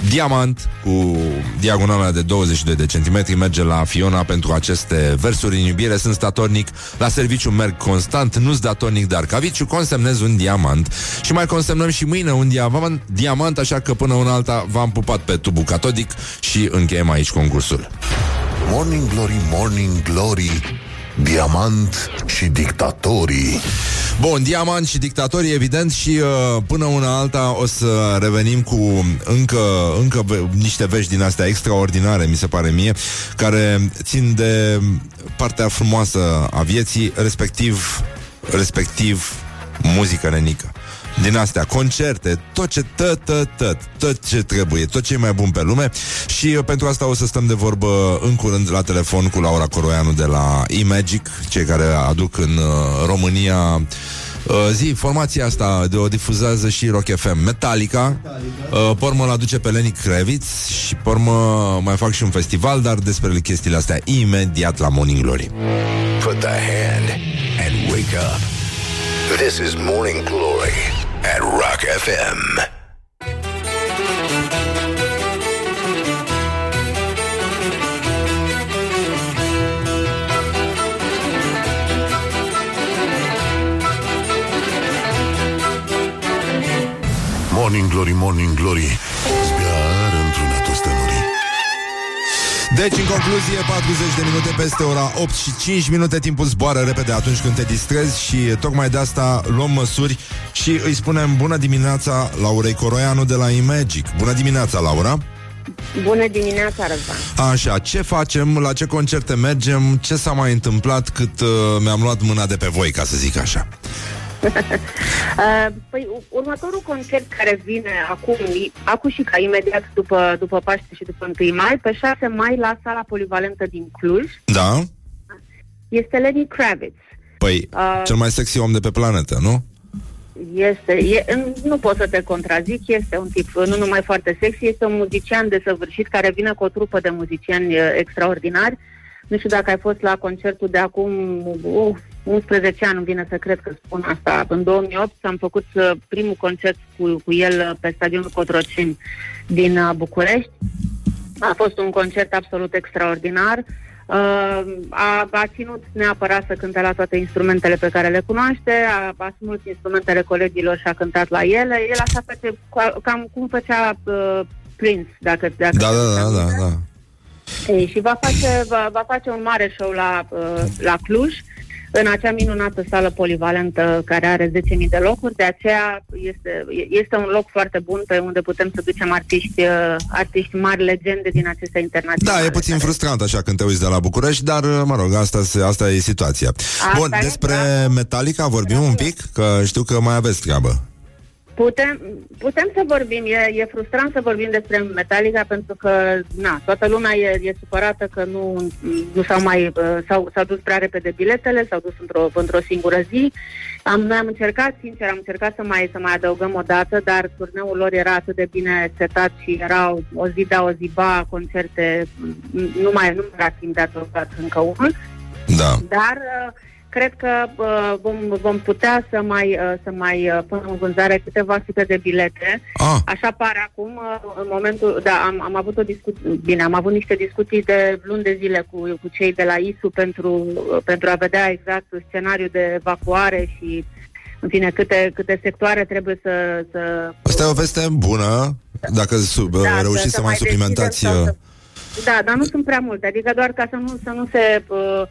S2: Diamant cu diagonala de 22 de centimetri merge la Fiona pentru aceste versuri în iubire. Sunt statornic, la serviciu merg constant, nu-s datornic, dar ca viciu consemnez un diamant. Și mai consemnăm și mâine un diamant, diamant așa că până una alta v-am pupat pe tubul catodic și încheiem aici concursul.
S1: Morning Glory, Morning Glory, diamant și dictatorii.
S2: Bun, diamant și dictatorii, evident, și uh, până una alta o să revenim cu încă, încă ve- niște vești din astea extraordinare, mi se pare mie, care țin de partea frumoasă a vieții, respectiv, respectiv muzică nenică. Din astea, concerte, tot ce, tot, tot, tot, tot ce trebuie, tot ce e mai bun pe lume și uh, pentru asta o să stăm de vorbă în curând la telefon cu Laura Coroianu de la E-Magic, cei care aduc în uh, România uh, zi, formația asta de o difuzează și Rock FM Metallica, uh, pormă îl aduce pe Lenny Kravitz și pormă mai fac și un festival, dar despre chestiile astea imediat la Morning Glory.
S1: Put the hand and wake up. This is Morning Glory at Rock FM. Morning Glory, Morning Glory
S2: Deci, în concluzie, 40 de minute peste ora 8 și 5 minute Timpul zboară repede atunci când te distrezi Și tocmai de asta luăm măsuri Și îi spunem bună dimineața Laurei Coroianu de la Imagic. Bună dimineața, Laura!
S6: Bună dimineața, Răzvan.
S2: Așa, ce facem, la ce concerte mergem? Ce s-a mai întâmplat? Cât uh, mi-am luat mâna de pe voi, ca să zic așa.
S6: Uh, păi, u- următorul concert care vine acum, i- acum și ca imediat după, după Paște și după 1 mai, pe 6 mai la sala polivalentă din Cluj,
S2: Da?
S6: este Lenny Kravitz.
S2: Păi,
S6: Uh.
S2: cel mai sexy om de pe planetă, nu?
S6: este, e, nu pot să te contrazic, este un tip nu numai foarte sexy, este un muzician desăvârșit care vine cu o trupă de muzicieni uh, extraordinari. Nu știu dacă ai fost la concertul de acum uh, 11 ani, îmi vine să cred că spun asta. În 2008 am făcut uh, primul concert cu, cu el uh, pe stadionul Cotroceni din uh, București. A fost un concert absolut extraordinar. Uh, a, a ținut neapărat să cânte la toate instrumentele pe care le cunoaște, a, a smuls instrumentele colegilor și a cântat la ele. El așa face, ca- cam cum făcea uh, Prince, dacă, dacă
S2: Da, da, da, da, da.
S6: Ei, și va face, va, va face un mare show la, uh, la Cluj, în acea minunată sală polivalentă care are 10.000 de locuri, de aceea este, este un loc foarte bun pe unde putem să ducem artiști, uh, artiști mari, legende din acestea internaționale.
S2: Da, e puțin frustrant așa când te uiți de la București, dar, mă rog, asta, se- asta e situația. Bun,
S6: e,
S2: despre
S6: bravo.
S2: Metallica vorbim un pic, că știu că mai aveți treabă.
S6: Putem, putem să vorbim, e, e frustrant să vorbim despre Metallica pentru că, na, toată lumea e, e supărată că nu, nu s-au mai, uh, s-au, s-au dus prea repede biletele, s-au dus într-o, într-o singură zi. Am, noi am încercat, sincer, am încercat să mai, să mai adăugăm o dată, dar turneul lor era atât de bine setat și erau o zi da, o zi ba, concerte, nu mai, nu mai era timp de adăugat încă unul.
S2: Da.
S6: Dar uh, cred că uh, vom, vom putea să mai, uh, să mai uh, punem în vânzare câteva sute de bilete.
S2: Ah,
S6: Așa pare acum, uh, în momentul, da, am, am avut o discuție, bine, am avut niște discuții de luni de zile cu, cu cei de la ISU pentru, uh, pentru a vedea exact scenariul de evacuare și, în fine, câte, câte sectoare trebuie să... să
S2: asta e o veste bună, dacă sub,
S6: da,
S2: reușiți să, mai
S6: deschidem
S2: suplimentați...
S6: sau
S2: uh,
S6: să- Da, dar nu sunt prea multe, adică doar ca să nu, să nu se... Uh, uh,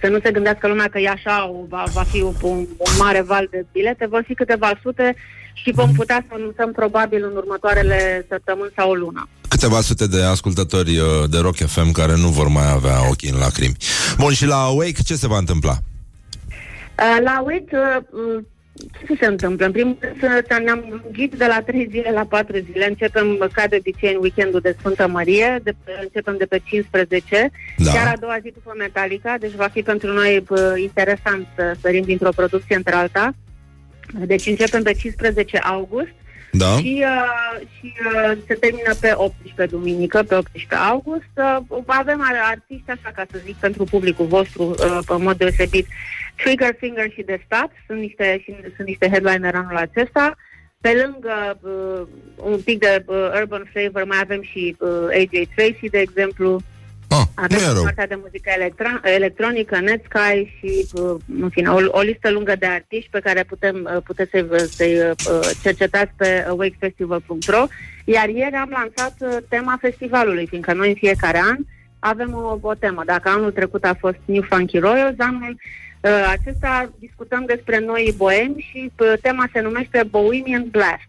S6: să nu se gândească lumea că e așa, o- va, va fi un, un, un mare val de bilete, vor fi câteva sute și vom putea să anunțăm probabil în următoarele săptămâni sau o lună.
S2: câteva sute de ascultători uh, de Rock FM care nu vor mai avea ochii în lacrimi. Bun, și la Wake ce se va întâmpla?
S6: Uh, la UIT, uh, uh, ce se întâmplă? În primul rând, să- să ne-am lungit de la 3 zile la 4 zile. Începem, ca de obicei, în weekendul de Sfântă Mărie, de pe, începem de pe 15,
S2: Da.
S6: chiar a doua zi după Metallica, deci va fi pentru noi uh, interesant să sărim dintr-o producție într-alta. Deci începem pe 15 august
S2: Da?
S6: și, uh, și uh, se termină pe 18 duminică, pe 18 august. Uh, avem ar- artiști, așa ca să zic, pentru publicul vostru, uh, în mod deosebit, Trigger Finger și The Stat, sunt niște, și, sunt niște headliner anul acesta. Pe lângă uh, un pic de uh, urban flavor mai avem și uh, AJ Tracy, de exemplu.
S2: Ah,
S6: Avem
S2: nu e rău.
S6: partea de muzică electro- electronică, Netsky și, uh, în fine, o, o listă lungă de artiști pe care putem, uh, puteți să-i, să-i uh, cercetați pe wakefestival.ro. Iar ieri am lansat uh, tema festivalului, fiindcă noi în fiecare an avem o, o temă. Dacă anul trecut a fost New Funky Royals, anul uh, acesta discutăm despre noi boemi și uh, tema se numește Bohemian Blast.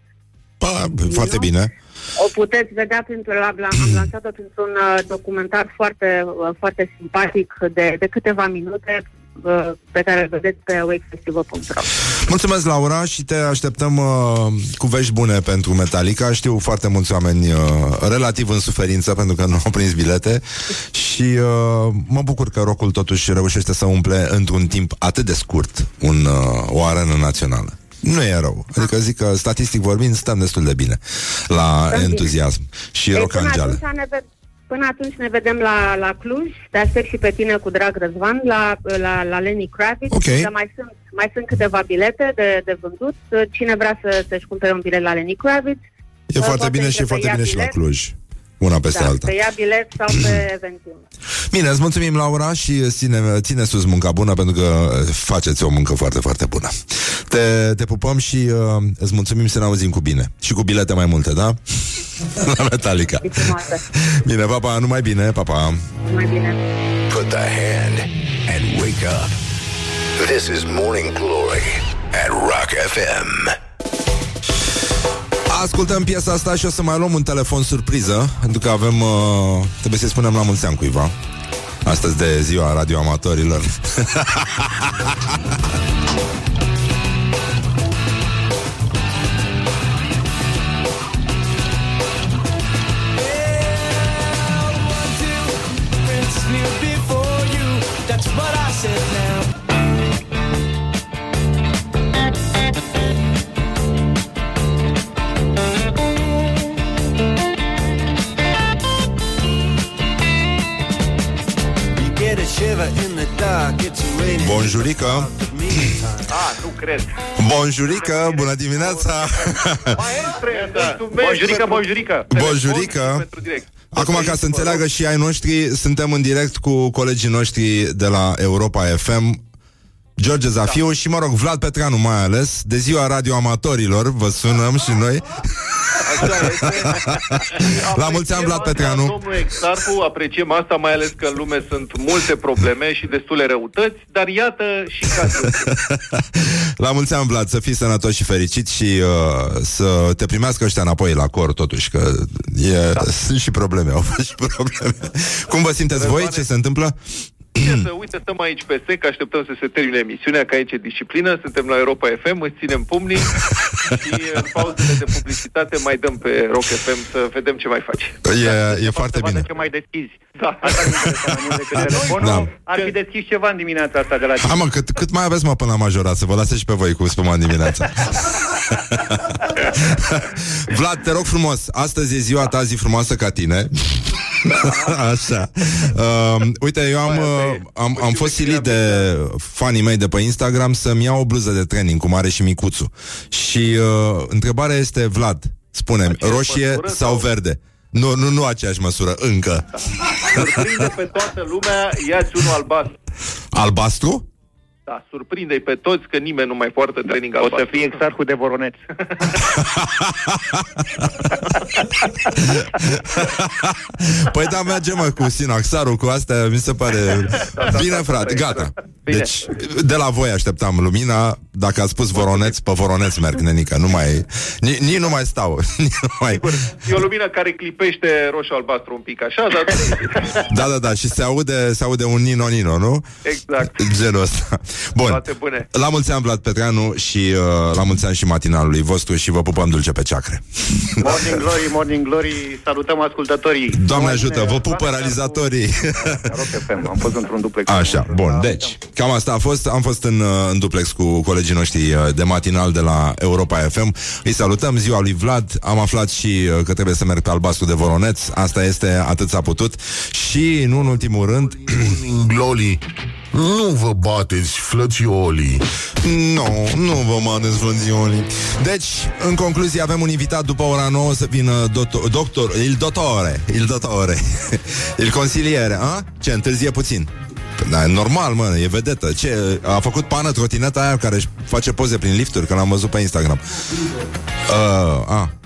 S2: Pa, foarte bine.
S6: O puteți vedea printr am am lansat-o printr-un uh, documentar foarte, uh, foarte simpatic de, de câteva minute uh, pe care îl vedeți pe wakefestival.ro.
S2: Mulțumesc, Laura, și te așteptăm uh, cu vești bune pentru Metallica. Știu foarte mulți oameni uh, relativ în suferință pentru că nu au prins bilete și uh, mă bucur că rocul totuși reușește să umple într-un timp atât de scurt un, uh, o arenă națională. Nu e rău. Adică zic că, statistic vorbind, stăm destul de bine la
S6: Stăm bine.
S2: entuziasm și
S6: Ei,
S2: rock
S6: până,
S2: angeală.
S6: atunci ne ve- până atunci ne vedem la, la Cluj, te aștept și pe tine cu drag Răzvan la, la, la Lenny Kravitz.
S2: Ok.
S6: Că mai, sunt, mai sunt câteva bilete de, de vândut. Cine vrea să, să-și cumpere un bilet la Lenny Kravitz,
S2: E
S6: Uh,
S2: foarte
S6: poate
S2: bine și e
S6: să
S2: foarte
S6: ia
S2: bine și la
S6: bilet.
S2: Cluj. Una peste
S6: da,
S2: alta.
S6: să ia bilet sau pe Eventim.
S2: Bine, îți mulțumim, Laura, și ține, ține sus munca bună, pentru că faceți o muncă foarte, foarte bună. Te, te pupăm și uh, îți mulțumim să ne auzim cu bine. Și cu bilete mai multe, da? La Metallica.
S6: E frumoasă.
S2: Bine, papa, numai bine, papa.
S6: Mai bine.
S1: Put the hand and wake up. This is Morning Glory at Rock FM.
S2: Ascultăm piesa asta și o să mai luăm un telefon surpriză, pentru că avem, uh, trebuie să-i spunem la mulți ani cuiva. Astăzi de ziua radioamatorilor. Bonjurică.
S7: Ah, nu cred.
S2: Bonjurică, bună dimineața.
S7: Da. Bonjurică, bonjurică.
S2: Bonjurică. Acum, ca să înțeleagă și ai noștri, suntem în direct cu colegii noștri de la Europa FM George Zafiu da. și, mă rog, Vlad Petreanu mai ales, de ziua radioamatorilor, vă sunăm și noi.
S7: Așa este.
S2: La mulți ani, Vlad
S7: Apreciem
S2: Petreanu.
S7: asta, Domnul Exarcu, apreciem asta, mai ales că în lume sunt multe probleme și destule răutăți, dar iată și cazul.
S2: La mulți ani, Vlad, să fii sănătos și fericit și uh, să te primească ăștia înapoi la cor, totuși, că e, da. sunt și probleme, au fost și probleme. Cum vă simteți voi? Ce se întâmplă?
S7: Ce să, uite, stăm aici pe sec, așteptăm să se termine emisiunea, că aici e disciplină, suntem la Europa FM, îți ținem pumnii și în pauzele de publicitate mai dăm pe Rock FM să vedem ce mai faci.
S2: E, e foarte
S8: să vadă
S2: bine.
S8: ce mai deschizi.
S7: Da.
S8: Asta mi interesa mai mult decât telefonul.
S2: Da.
S8: Ar fi deschis ceva în dimineața asta de la
S2: Hai mă, cât, cât mai aveți mă până la majorat Să vă lase și pe voi cu spuma în dimineața Vlad, te rog frumos Astăzi e ziua ta zi frumoasă ca tine Așa uh, Uite, eu am, uh, am, am fost silit de fanii mei de pe Instagram Să-mi iau o bluză de training Cu mare și micuțu Și uh, întrebarea este, Vlad Spune-mi,
S7: Aceeași
S2: roșie
S7: măsură
S2: sau
S7: sau-
S2: verde? Nu, nu, nu aceeași măsură, încă
S7: Surprinde pe toată lumea, ia-ți unul albastru.
S2: Albastru?
S7: Da, surprinde pe toți că nimeni nu mai poartă training
S8: O
S7: albastru.
S8: să fie exarhul de Voroneț.
S2: Păi da, mergem mă cu Sinaxarul, cu astea, mi se pare Bine, frate, gata
S7: Bine.
S2: Deci, de la voi așteptam lumina Dacă ați spus voroneț, pe voroneț merg, nenică Nu mai, ni, nici nu mai stau Nici nu mai...
S7: Sigur, e o lumină care clipește roșu-albastru un pic așa, dar
S2: Da, da, da, și se aude, se aude un nino-nino, nu?
S7: exact.
S2: Genul ăsta Bun,
S7: Toate bune.
S2: la mulți ani Vlad Petreanu Și uh, la mulți ani și matinalului vostru Și vă pupăm dulce pe ceacre.
S8: Morning Glory, Morning Glory, salutăm ascultătorii.
S2: Doamne
S8: Numai
S2: ajută,
S8: bine,
S2: vă pupă
S8: Vlad
S2: realizatorii.
S8: Petreanu, Rock FM, am fost într-un duplex.
S2: Așa, bun, deci Cam asta a fost, am fost în, uh, în duplex Cu colegii noștri uh, de matinal De la Europa FM Îi salutăm, ziua lui Vlad. Am aflat și uh, că trebuie să merg pe albastru de Voroneț. Asta este, atât s-a putut. Și, nu în ultimul rând
S9: Gloli, nu vă bateți, flățiolii.
S2: Nu, nu vă mănânți frunzionii Deci, în concluzie, avem un invitat după ora 9 să vină doctor, doctor il dottore, il dottore, il consiliere, a? Ce, întârzie puțin. Da, e normal, mă, e vedetă. Ce, a făcut pană trotineta aia care își face poze prin lifturi, că l-am văzut pe Instagram. Uh, a.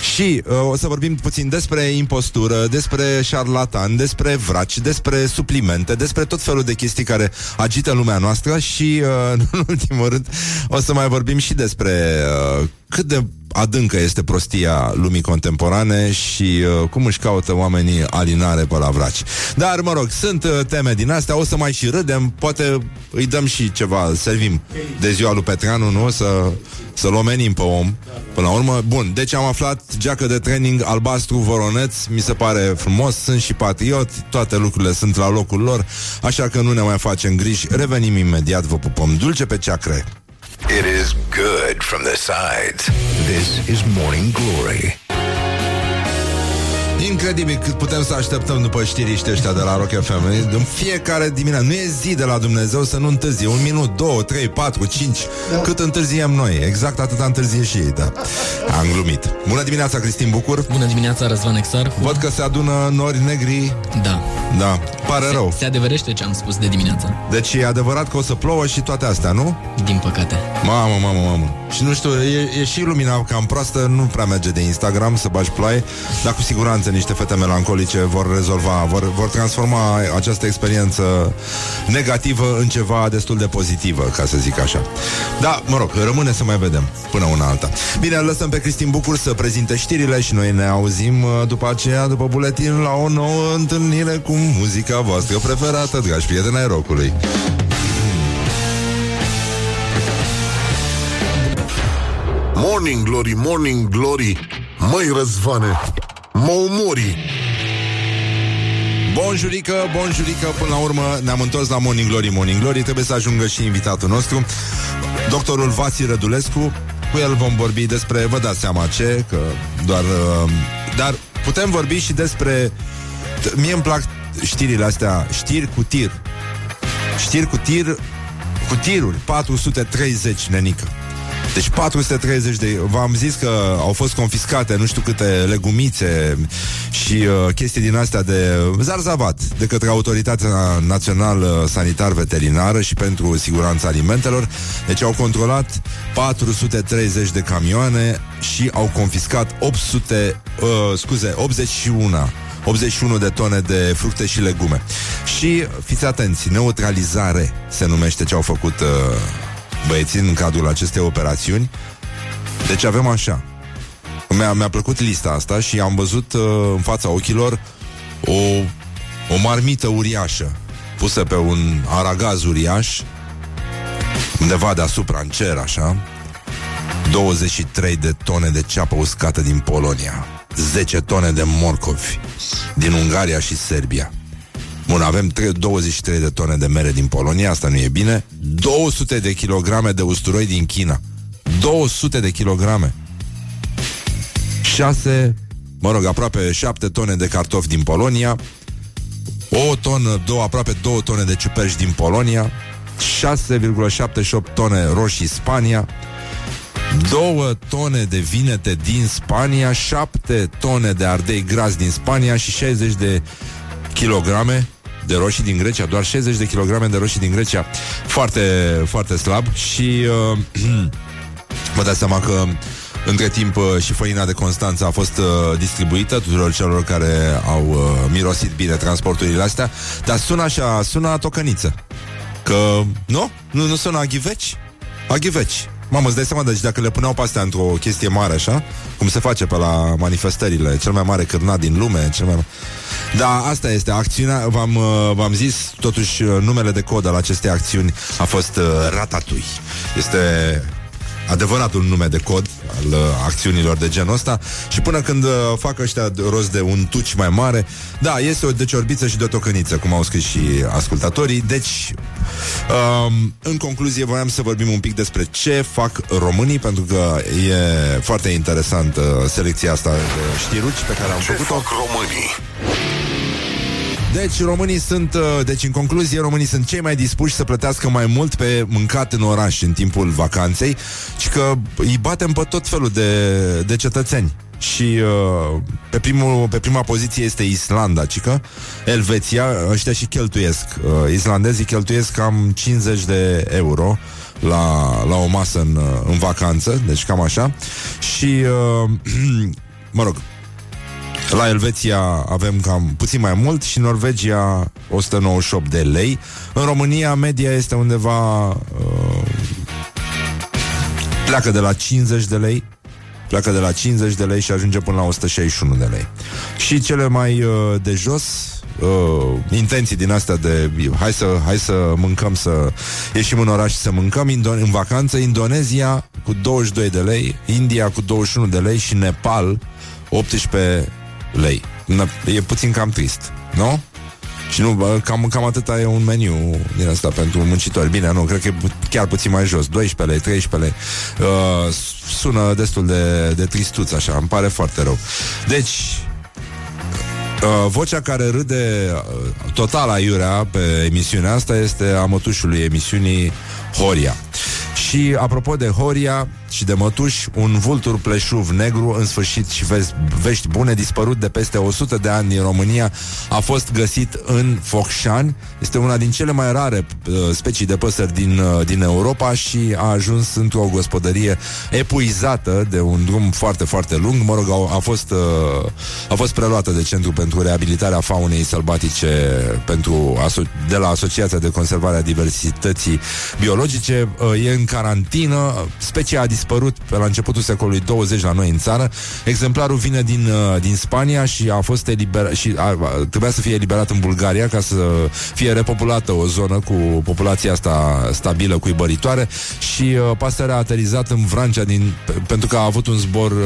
S2: Și uh, o să vorbim puțin despre impostură, despre șarlatan, despre vraci, despre suplimente, despre tot felul de chestii care agită lumea noastră și, uh, în ultimul rând, o să mai vorbim și despre uh, cât de adâncă este prostia lumii contemporane și uh, cum își caută oamenii alinare pe la vraci. Dar, mă rog, sunt uh, teme din astea, o să mai și râdem, poate îi dăm și ceva, servim de ziua lui Petreanu, nu? Să, să-l omenim pe om. Până la urmă, bun, deci am aflat geacă de training albastru voroneț, mi se pare frumos, sunt și patriot, toate lucrurile sunt la locul lor, așa că nu ne mai facem griji, revenim imediat, vă pupăm dulce pe ceacre.
S1: It is good from the sides. This is Morning Glory.
S2: Incredibil cât putem să așteptăm după știriște ăștia de la Rock FM În fiecare dimineață Nu e zi de la Dumnezeu să nu întârzie Un minut, două, trei, patru, cinci da. Cât întârziem noi Exact atât întârzie și ei, da Am glumit Bună dimineața, Cristin Bucur
S3: Bună dimineața, Răzvan Exar.
S2: Văd că se adună nori negri
S3: Da.
S2: Da, pare rău
S3: Se adeverește ce am spus de dimineață.
S2: Deci e adevărat că o să plouă și toate astea, nu?
S3: Din păcate.
S2: Mamă, mamă, mamă Și nu știu, e, e și lumina cam proastă Nu prea merge de Instagram să bagi ploaie Dar cu siguranță niște fete melancolice Vor rezolva, vor, vor transforma Această experiență negativă În ceva destul de pozitivă Ca să zic așa. Da, mă rog, rămâne să mai vedem Până una alta. Bine, îl lăsăm pe Cristin Bucur să prezinte știrile Și noi ne auzim uh, după aceea După buletin la o nouă întâlnire Cu muzica voastră preferată Dragi prieteni ai rocului
S9: Morning Glory, Morning Glory, măi răzvane, mă omori.
S2: Bonjurică, bonjurică, până la urmă ne-am întors la Morning Glory, Morning Glory Trebuie să ajungă și invitatul nostru Doctorul Vasi Rădulescu Cu el vom vorbi despre, vă dați seama ce Că doar, uh, dar putem vorbi și despre Mie îmi plac știrile astea Știri cu tir Știri cu tir cu tiruri, 430, nenică. Deci 430 de... V-am zis că au fost confiscate nu știu câte legumițe și uh, chestii din astea de zarzavat de către Autoritatea Națională Sanitar Veterinară și pentru Siguranța Alimentelor. Deci au controlat 430 de camioane și au confiscat 800, uh, scuze, 81 81 de tone de fructe și legume. Și fiți atenți, neutralizare se numește ce au făcut uh, băieții în cadrul acestei operațiuni. Deci avem așa. Mi-a, mi-a plăcut lista asta și am văzut uh, în fața ochilor o, o marmită uriașă pusă pe un aragaz uriaș undeva deasupra în cer, așa 23 de tone de ceapă uscată din Polonia 10 tone de morcovi din Ungaria și Serbia Bun, avem 3, 23 de tone de mere din Polonia, asta nu e bine. 200 de kilograme de usturoi din China. 200 de kilograme. 6, mă rog, aproape 7 tone de cartofi din Polonia. O tonă, două, aproape 2 tone de ciuperci din Polonia. 6,78 tone roșii Spania. 2 tone de vinete din Spania. 7 tone de ardei gras din Spania și 60 de kilograme de roșii din Grecia, doar 60 de kilograme de roșii din Grecia. Foarte, foarte slab și uh, vă dați seama că între timp uh, și făina de Constanța a fost uh, distribuită tuturor celor care au uh, mirosit bine transporturile astea, dar sună așa, sună a tocăniță. Că, nu? Nu, nu sună a ghiveci? A ghiveci. Mamă, îți dai seama, deci dacă le puneau pe astea într-o chestie mare, așa, cum se face pe la manifestările, cel mai mare cârnat din lume, cel mai... Da, asta este acțiunea, v-am, uh, v-am zis, totuși uh, numele de cod al acestei acțiuni a fost uh, Ratatui. Este adevăratul nume de cod al uh, acțiunilor de genul ăsta și până când uh, fac ăștia rost de un tuci mai mare, da, este o deciorbiță și de o tocăniță, cum au scris și ascultatorii. Deci, um, în concluzie, voiam să vorbim un pic despre ce fac românii, pentru că e foarte interesant uh, selecția asta de știruci pe care am
S1: Ce
S2: făcut-o.
S1: fac românii?
S2: Deci românii sunt, uh, deci în concluzie, românii sunt cei mai dispuși să plătească mai mult pe mâncat în oraș în timpul vacanței și că îi batem pe tot felul de, de cetățeni. Și uh, pe, primul, pe prima poziție este Islanda, cică Elveția, ăștia și cheltuiesc uh, Islandezii cheltuiesc cam 50 de euro la, la o masă în, uh, în vacanță Deci cam așa Și, uh, mă rog, la Elveția avem cam puțin mai mult și în Norvegia 198 de lei. În România media este undeva uh, pleacă de la 50 de lei pleacă de la 50 de lei și ajunge până la 161 de lei. Și cele mai uh, de jos uh, intenții din astea de hai să, hai să mâncăm, să ieșim în oraș și să mâncăm Indo- în vacanță, Indonezia cu 22 de lei, India cu 21 de lei și Nepal 18 lei. N- E puțin cam trist, nu? Și nu, bă, cam, cam atâta e un meniu din asta pentru muncitori. Bine, nu, cred că e pu- chiar puțin mai jos, 12 lei, 13 lei. Uh, sună destul de, de tristuț așa, îmi pare foarte rău. Deci, Uh, vocea care râde uh, total aiurea pe emisiunea asta este a mătușului emisiunii Horia. Și apropo de Horia și de mătuș, un vultur pleșuv negru, în sfârșit și vezi, vești bune, dispărut de peste 100 de ani din România, a fost găsit în Focșani. Este una din cele mai rare uh, specii de păsări din, uh, din Europa și a ajuns într-o gospodărie epuizată de un drum foarte, foarte lung. Mă rog, a, a, fost, uh, a fost preluată de Centru pentru Reabilitarea Faunei Sălbatice pentru, aso- de la Asociația de Conservare a Diversității Biologice. Uh, e în carantină. Specia a dispărut pe la începutul secolului 20 la noi în țară. Exemplarul vine din, uh, din Spania și a fost eliberat și a, a, trebuia să fie eliberat în Bulgaria ca să fie repopulată o zonă cu populația asta stabilă, cuibăritoare și uh, pasărea a aterizat în Vrancea din, pe, pentru că a avut un zbor uh,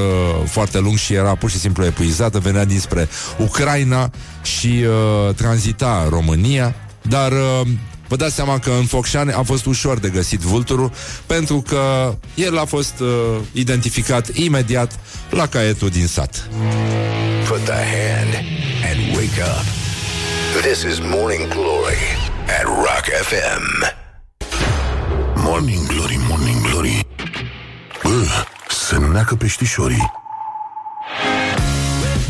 S2: foarte lung și era pur și simplu epuizată, venea dinspre Ucraina și uh, tranzita România, dar uh, Vă dați seama că în Focșani a fost ușor de găsit vulturul pentru că el a fost uh, identificat imediat la caietul din sat.
S1: Put the hand and wake up. This is Morning Glory at Rock FM.
S9: Morning Glory, Morning Glory Bă, se neacă peștișorii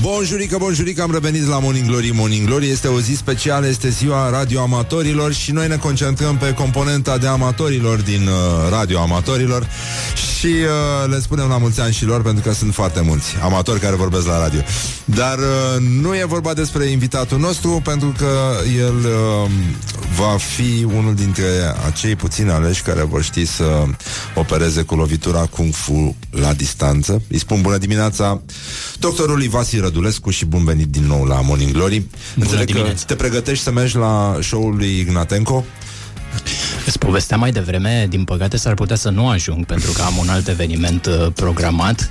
S2: Bonjurică, bonjurică, am revenit la Morning Glory Morning Glory. Este o zi specială, este ziua radioamatorilor Și noi ne concentrăm pe componenta de amatorilor din uh, radioamatorilor Și uh, le spunem la mulți ani și lor Pentru că sunt foarte mulți amatori care vorbesc la radio. Dar uh, nu e vorba despre invitatul nostru Pentru că el uh, va fi unul dintre acei puțini aleși Care vor ști să opereze cu lovitura Kung Fu la distanță. Îi spun bună dimineața doctorului Vasi Rădulescu și bun venit din nou la Morning Glory. Înțeleg că
S3: dimineața.
S2: te pregătești să mergi la show-ul lui Ignatenko.
S3: Îți povesteam mai devreme, din păcate s-ar putea să nu ajung pentru că am un alt eveniment uh, programat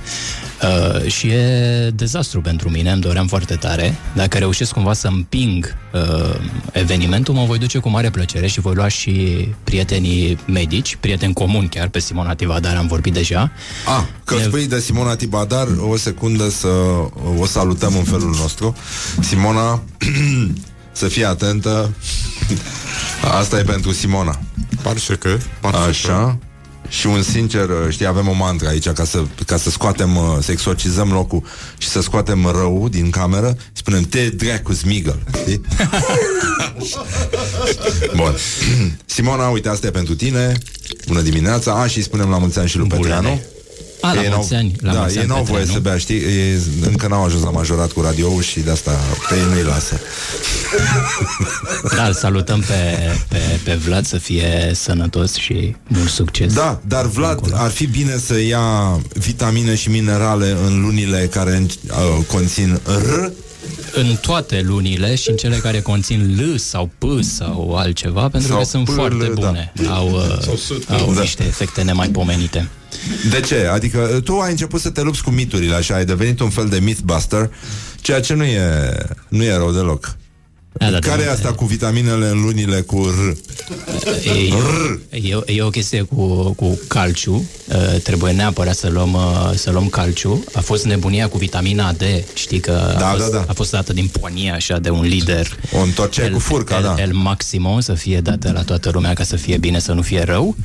S3: uh, și e dezastru pentru mine, îmi doream foarte tare. Dacă reușesc cumva să împing uh, evenimentul, mă voi duce cu mare plăcere și voi lua și prietenii medici, prieteni comuni chiar, pe Simona Tivadar am vorbit deja.
S2: Ah, că
S3: Ne-
S2: spui de Simona Tibadar, o secundă să o salutăm în felul nostru. Simona, să fii atentă. Asta e pentru Simona.
S10: Parce că, parce
S2: Așa. Și un sincer, știi, avem o mantră aici ca să, ca să scoatem, uh, să exorcizăm locul și să scoatem rău din cameră, spunem te dracu smigăl, știi? Bun. Simona, uite, asta e pentru tine. Bună dimineața. A, și îi spunem la mulți ani și lui
S3: Bulele.
S2: Petreanu.
S3: A, la
S2: Ei
S3: mulți
S2: n-au-
S3: ani, la
S2: da,
S3: mulți
S2: ei
S3: ani,
S2: n-au voie
S3: Petreanu.
S2: să bea, știi? Ei, încă n-au ajuns la majorat cu radio și de asta pe ei nu-i lasă.
S3: Da, îl salutăm pe, pe, pe Vlad să fie sănătos și mult succes.
S2: Da, dar Vlad, ar fi bine să ia vitamine și minerale în lunile care uh, conțin R
S3: În toate lunile și în cele care conțin L sau P sau altceva, pentru
S2: Sau
S3: că sunt
S2: P, L,
S3: foarte
S2: da.
S3: bune. Au, uh, au
S2: Da.
S3: niște efecte nemaipomenite.
S2: De ce? Adică tu ai început să te lupți cu miturile, așa, ai devenit un fel de mythbuster, ceea ce nu e, nu e rău deloc.
S3: Da, da,
S2: Care
S3: da,
S2: e asta cu vitaminele în lunile cu R?
S3: E, e, o- e o chestie cu, cu calciu. Uh, trebuie neapărat să luăm, uh, să luăm calciu. A fost nebunia cu vitamina D. Știi că
S2: Da,
S3: a, fost,
S2: da, da.
S3: a fost dată din ponie așa de un lider.
S2: O întorceai cu furca,
S3: el,
S2: da.
S3: El Maximo să fie dată la toată lumea ca să fie bine, să nu fie rău.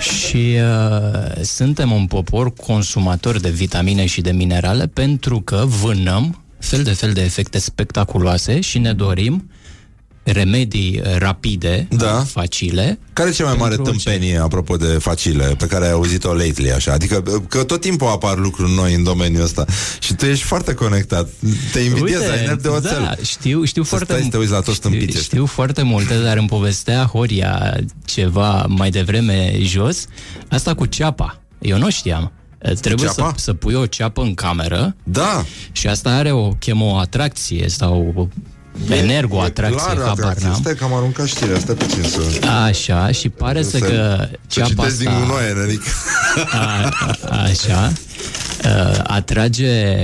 S3: Și uh, suntem un popor consumator de vitamine și de minerale pentru că vânăm fel de fel de efecte spectaculoase și ne dorim remedii uh, rapide,
S2: Da.
S3: facile.
S2: Care e cea mai mare
S3: Pentru orice.
S2: tâmpenie, apropo de facile, pe care ai auzit-o lately, așa? Adică că tot timpul apar lucruri noi în domeniul ăsta și tu ești foarte conectat. Te invidiez, ai nervi de oțel.
S3: Da, știu, știu
S2: Să
S3: foarte
S2: stai să te uiți la toți
S3: știu,
S2: stâmpiții ăștia.
S3: știu foarte multe, dar îmi povestea Horia ceva mai devreme jos, asta cu ceapa. Eu nu știam. Trebuie să,
S2: Ceapa?
S3: să pui o ceapă în cameră
S2: Da,
S3: și asta are o chemoatracție sau o energoatracție,
S2: clar
S3: habar
S2: atracție.
S3: n-am.
S2: Stai că am aruncat știrea, stai puțin să...
S3: Așa, și pare să,
S2: Să-
S3: că
S2: Să
S3: ceapa
S2: citesc
S3: asta...
S2: din gunoaie, nenic.
S3: A, a, așa. Uh, atrage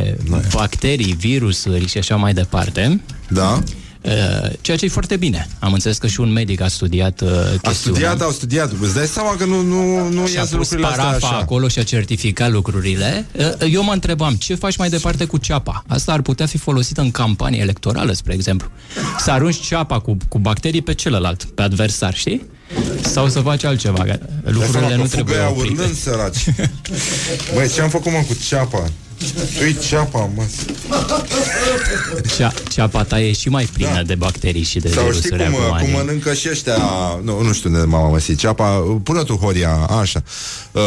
S3: bacterii, virusuri și așa mai departe.
S2: Da?
S3: Uh, ceea ce e foarte bine. Am înțeles că și un medic a studiat uh,
S2: A
S3: chestiunea.
S2: studiat, au studiat. Îți dai seama că nu, nu, nu
S3: și a
S2: ies
S3: pus
S2: lucrurile astea
S3: parafa
S2: așa.
S3: acolo și a certificat lucrurile. Uh, Eu mă întrebam, ce faci mai departe cu ceapa? Asta ar putea fi folosită în campanie electorală, spre exemplu. Să arunci ceapa cu, cu bacterii pe celălalt, pe adversar, știi? Sau să faci altceva. că
S2: Dai
S3: Lucrurile
S2: seama
S3: nu
S2: că
S3: trebuie
S2: fugăia
S3: oprite.
S2: urlând, săraci. Băi, ce-am făcut, mă, cu ceapa? Tu-i ceapa, mă.
S3: Cea, ceapa ta e și mai plină de bacterii și de
S2: Da. Sau știi
S3: virusuri
S2: cum,
S3: acum.
S2: cum
S3: e-
S2: mănâncă și ăștia Nu, nu știu unde m-am măsit Ceapa, pune tu Horia, așa uh,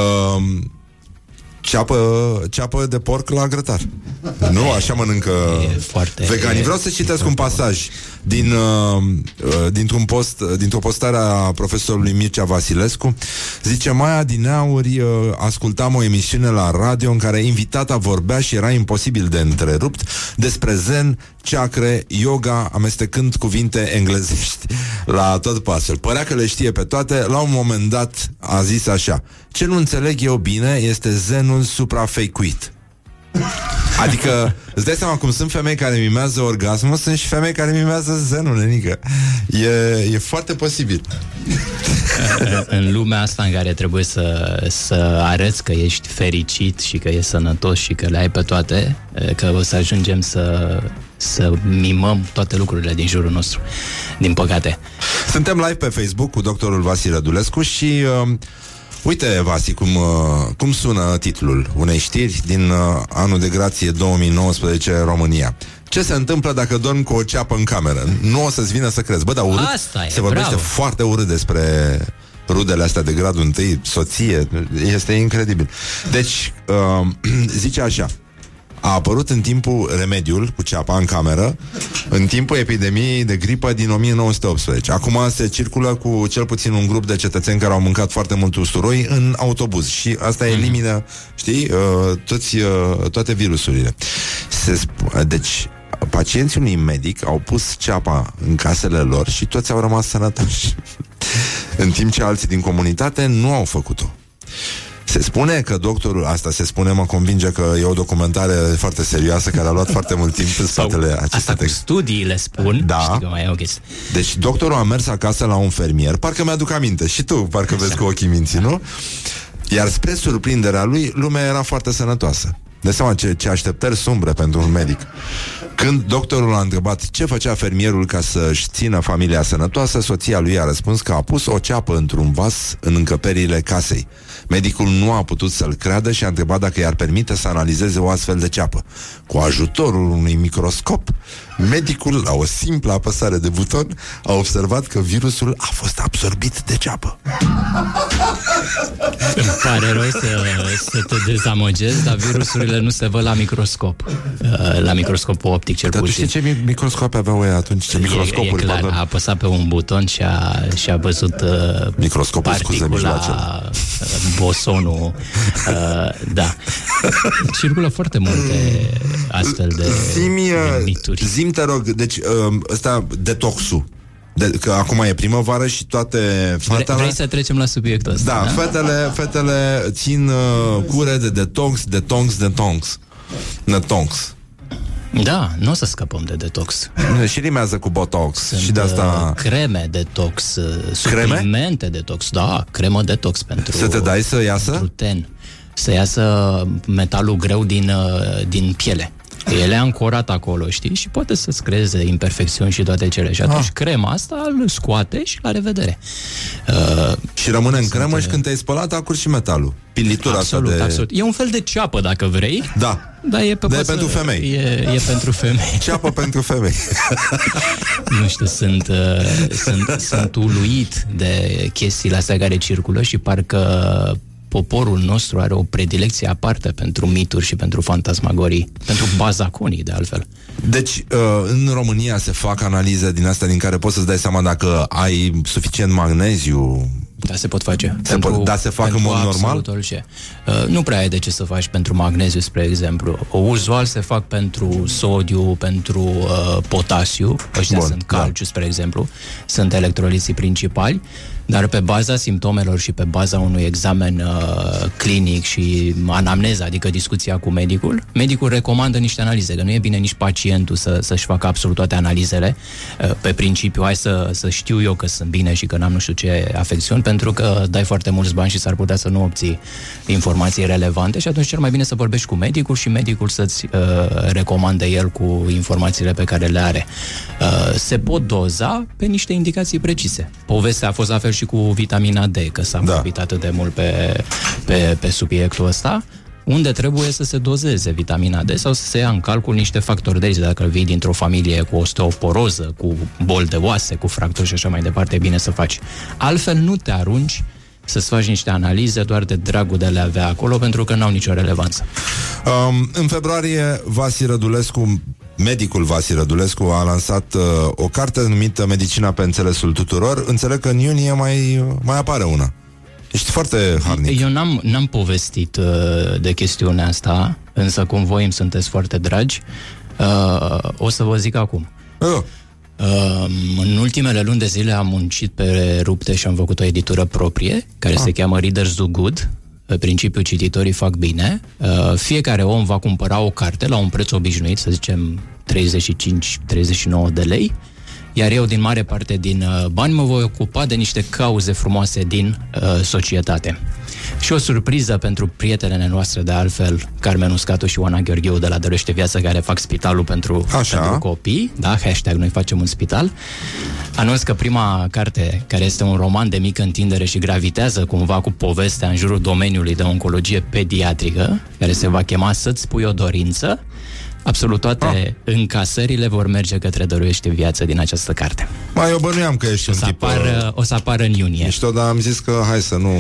S2: ceapă, ceapă de porc la grătar. Nu, așa mănâncă
S3: E foarte-
S2: veganii.
S3: e-
S2: Vreau să citesc un pasaj din, uh, uh, dintr-un post, uh, dintr-o postare a profesorului Mircea Vasilescu. Zice, mai adineauri uh, ascultam o emisiune la radio în care invitata vorbea și era imposibil de întrerupt despre zen, ceacre, yoga, amestecând cuvinte englezești la tot pasul. Părea că le știe pe toate. La un moment dat a zis așa, ce nu înțeleg eu bine este zenul suprafeicuit. Adică, îți dai seama cum sunt femei care mimează orgasmul, sunt și femei care mimează zenul, nenică. E, e foarte posibil.
S3: în lumea asta în care trebuie să, să arăți că ești fericit și că ești sănătos și că le ai pe toate, că o să ajungem să, să mimăm toate lucrurile din jurul nostru, din păcate.
S2: Suntem live pe Facebook cu doctorul Vasile Dulescu și uh, Uite, Vasi, cum, uh, cum sună titlul unei știri din uh, anul de grație 2019 România. Ce se întâmplă dacă dormi cu o ceapă în cameră? Nu o să-ți vină să crezi. Bă, dar urât,
S3: Asta e,
S2: se vorbește
S3: bravo.
S2: foarte urât despre rudele astea de gradul întâi, soție, este incredibil. Deci, uh, zice așa, a apărut în timpul remediul cu ceapa în cameră, în timpul epidemiei de gripă din 1918. Acum se circulă cu cel puțin un grup de cetățeni care au mâncat foarte mult usturoi în autobuz și asta elimină, știi, uh, toți, uh, toate virusurile. Se sp- deci, pacienții unui medic au pus ceapa în casele lor și toți au rămas sănătoși. în timp ce alții din comunitate nu au făcut-o. Se spune că doctorul, asta se spune, mă convinge că e o documentare foarte serioasă care a luat foarte mult timp în spatele acestei
S3: Asta cu
S2: texte.
S3: studiile spun,
S2: Da.
S3: știi că mai e o chestie.
S2: Deci doctorul a mers acasă la un fermier, parcă mi-aduc aminte, și tu parcă vezi cu ochii minții, nu? Iar spre surprinderea lui, lumea era foarte sănătoasă. De seama ce, ce așteptări sumbre pentru un medic. Când doctorul a întrebat ce făcea fermierul ca să-și țină familia sănătoasă, soția lui a răspuns că a pus o ceapă într-un vas în încăperile casei. Medicul nu a putut să-l creadă și a întrebat dacă i-ar permite să analizeze o astfel de ceapă. Cu ajutorul unui microscop, medicul, la o simplă apăsare de buton, a observat că virusul a fost absorbit de ceapă.
S3: Îmi pare rău să, să te dezamăgesc, dar virusurile nu se văd la microscop. Uh, La microscopul optic, cel
S2: Dar tu
S3: puțin.
S2: știi ce mi- microscope aveau ei atunci? Ce
S3: E, e
S2: microscopuri,
S3: clar,
S2: pardon.
S3: a apăsat pe un buton și a, și a văzut uh,
S2: Microscopul, scuze,
S3: particula,
S2: mijloacele.
S3: uh, bosonul. Uh, da. Circulă foarte multe astfel de,
S2: Zimi,
S3: de mituri.
S2: Zim te rog, deci um, ăsta, detoxul. De, că acum e primăvară și toate
S3: Vrei,
S2: fetele...
S3: vrei să trecem la subiectul ăsta?
S2: Da, fetele, fetele țin uh, cure de detox, detox, detox. Detox.
S3: Da, nu o să scăpăm de detox.
S2: Și rimează cu botox.
S3: Sunt
S2: și de asta...
S3: uh, creme detox, uh,
S2: Creme?
S3: suplimente detox, da, cremă detox pentru
S2: Să te dai să iasă?
S3: pentru ten. Să iasă metalul greu din, uh, din piele. El e ancorat acolo, știi? Și poate să-ți creeze imperfecțiuni și toate cele. Și atunci
S2: Ah.
S3: crema asta îl scoate și la revedere. Uh,
S2: Și rămâne în cremă și când te-ai spălat, a curs și metalul. Pilitura
S3: absolut,
S2: asta de...
S3: absolut. E un fel de ceapă, dacă vrei.
S2: Da.
S3: Dar e, pe
S2: Dar e
S3: pasă-
S2: pentru femei.
S3: E, e pentru femei.
S2: Ceapă pentru femei.
S3: Nu știu, sunt, uh, sunt, sunt uluit de chestiile astea care circulă și parcă poporul nostru are o predilecție aparte pentru mituri și pentru fantasmagorii, pentru bazaconii, de altfel.
S2: Deci, uh, în România se fac analize din astea din care poți să-ți dai seama dacă ai suficient magneziu.
S3: Da, se pot face.
S2: Se pot- da, se fac în
S3: pentru
S2: mod
S3: absolut
S2: normal?
S3: Orice. Uh, nu prea ai de ce să faci pentru magneziu, spre exemplu. O uzual se fac pentru sodiu, pentru uh, potasiu, ăștia
S2: Bun,
S3: sunt
S2: da.
S3: calciu, spre exemplu, sunt electroliții principali, dar pe baza simptomelor și pe baza unui examen uh, clinic și anamneza, adică discuția cu medicul, medicul recomandă niște analize, că nu e bine nici pacientul să, să-și facă absolut toate analizele uh, pe principiu, hai să, să știu eu că sunt bine și că n-am nu știu ce afecțiuni, pentru că dai foarte mulți bani și s-ar putea să nu obții informații relevante și atunci cel mai bine să vorbești cu medicul și medicul să-ți uh, recomande el cu informațiile pe care le are. Uh, se pot doza pe niște indicații precise. Povestea a fost la fel și cu vitamina D, că s-a da. vorbit atât de mult pe, pe, pe subiectul ăsta unde trebuie să se dozeze vitamina D sau să se ia în calcul niște factori de risc. Dacă vii dintr-o familie cu osteoporoză, cu bol de oase, cu fracturi și așa mai departe, e bine să faci. Altfel nu te arunci să-ți faci niște analize doar de dragul de a le avea acolo, pentru că n-au nicio relevanță.
S2: Um, în februarie, Vasi Rădulescu, medicul Vasi Rădulescu, a lansat uh, o carte numită Medicina pe înțelesul tuturor. Înțeleg că în iunie mai, mai apare una. Ești foarte harnic.
S3: Eu n-am, n-am povestit uh, de chestiunea asta, însă cum voi îmi sunteți foarte dragi, uh, o să vă zic acum.
S2: Uh.
S3: Uh, în ultimele luni de zile am muncit pe rupte și am făcut o editură proprie, care ah. se cheamă Readers Do Good. Pe principiu, cititorii fac bine. Uh, fiecare om va cumpăra o carte la un preț obișnuit, să zicem 35-39 de lei, iar eu, din mare parte din uh, bani, mă voi ocupa de niște cauze frumoase din uh, societate. Și o surpriză pentru prietenele noastre, de altfel, Carmen Uscatu și Oana Gheorgheu de la Dărește Viață, care fac spitalul pentru,
S2: Așa.
S3: pentru copii. Da, hashtag noi facem un spital. Anunț că prima carte, care este un roman de mică întindere și gravitează cumva cu povestea în jurul domeniului de oncologie pediatrică, care se va chema Să-ți spui o dorință, Absolut toate ah. încasările vor merge către Dăruiește Viață din această carte.
S2: Mai eu bănuiam că ești
S3: O
S2: un
S3: să,
S2: tip...
S3: apară, o să apară în iunie.
S2: Mișto, dar am zis că hai să nu...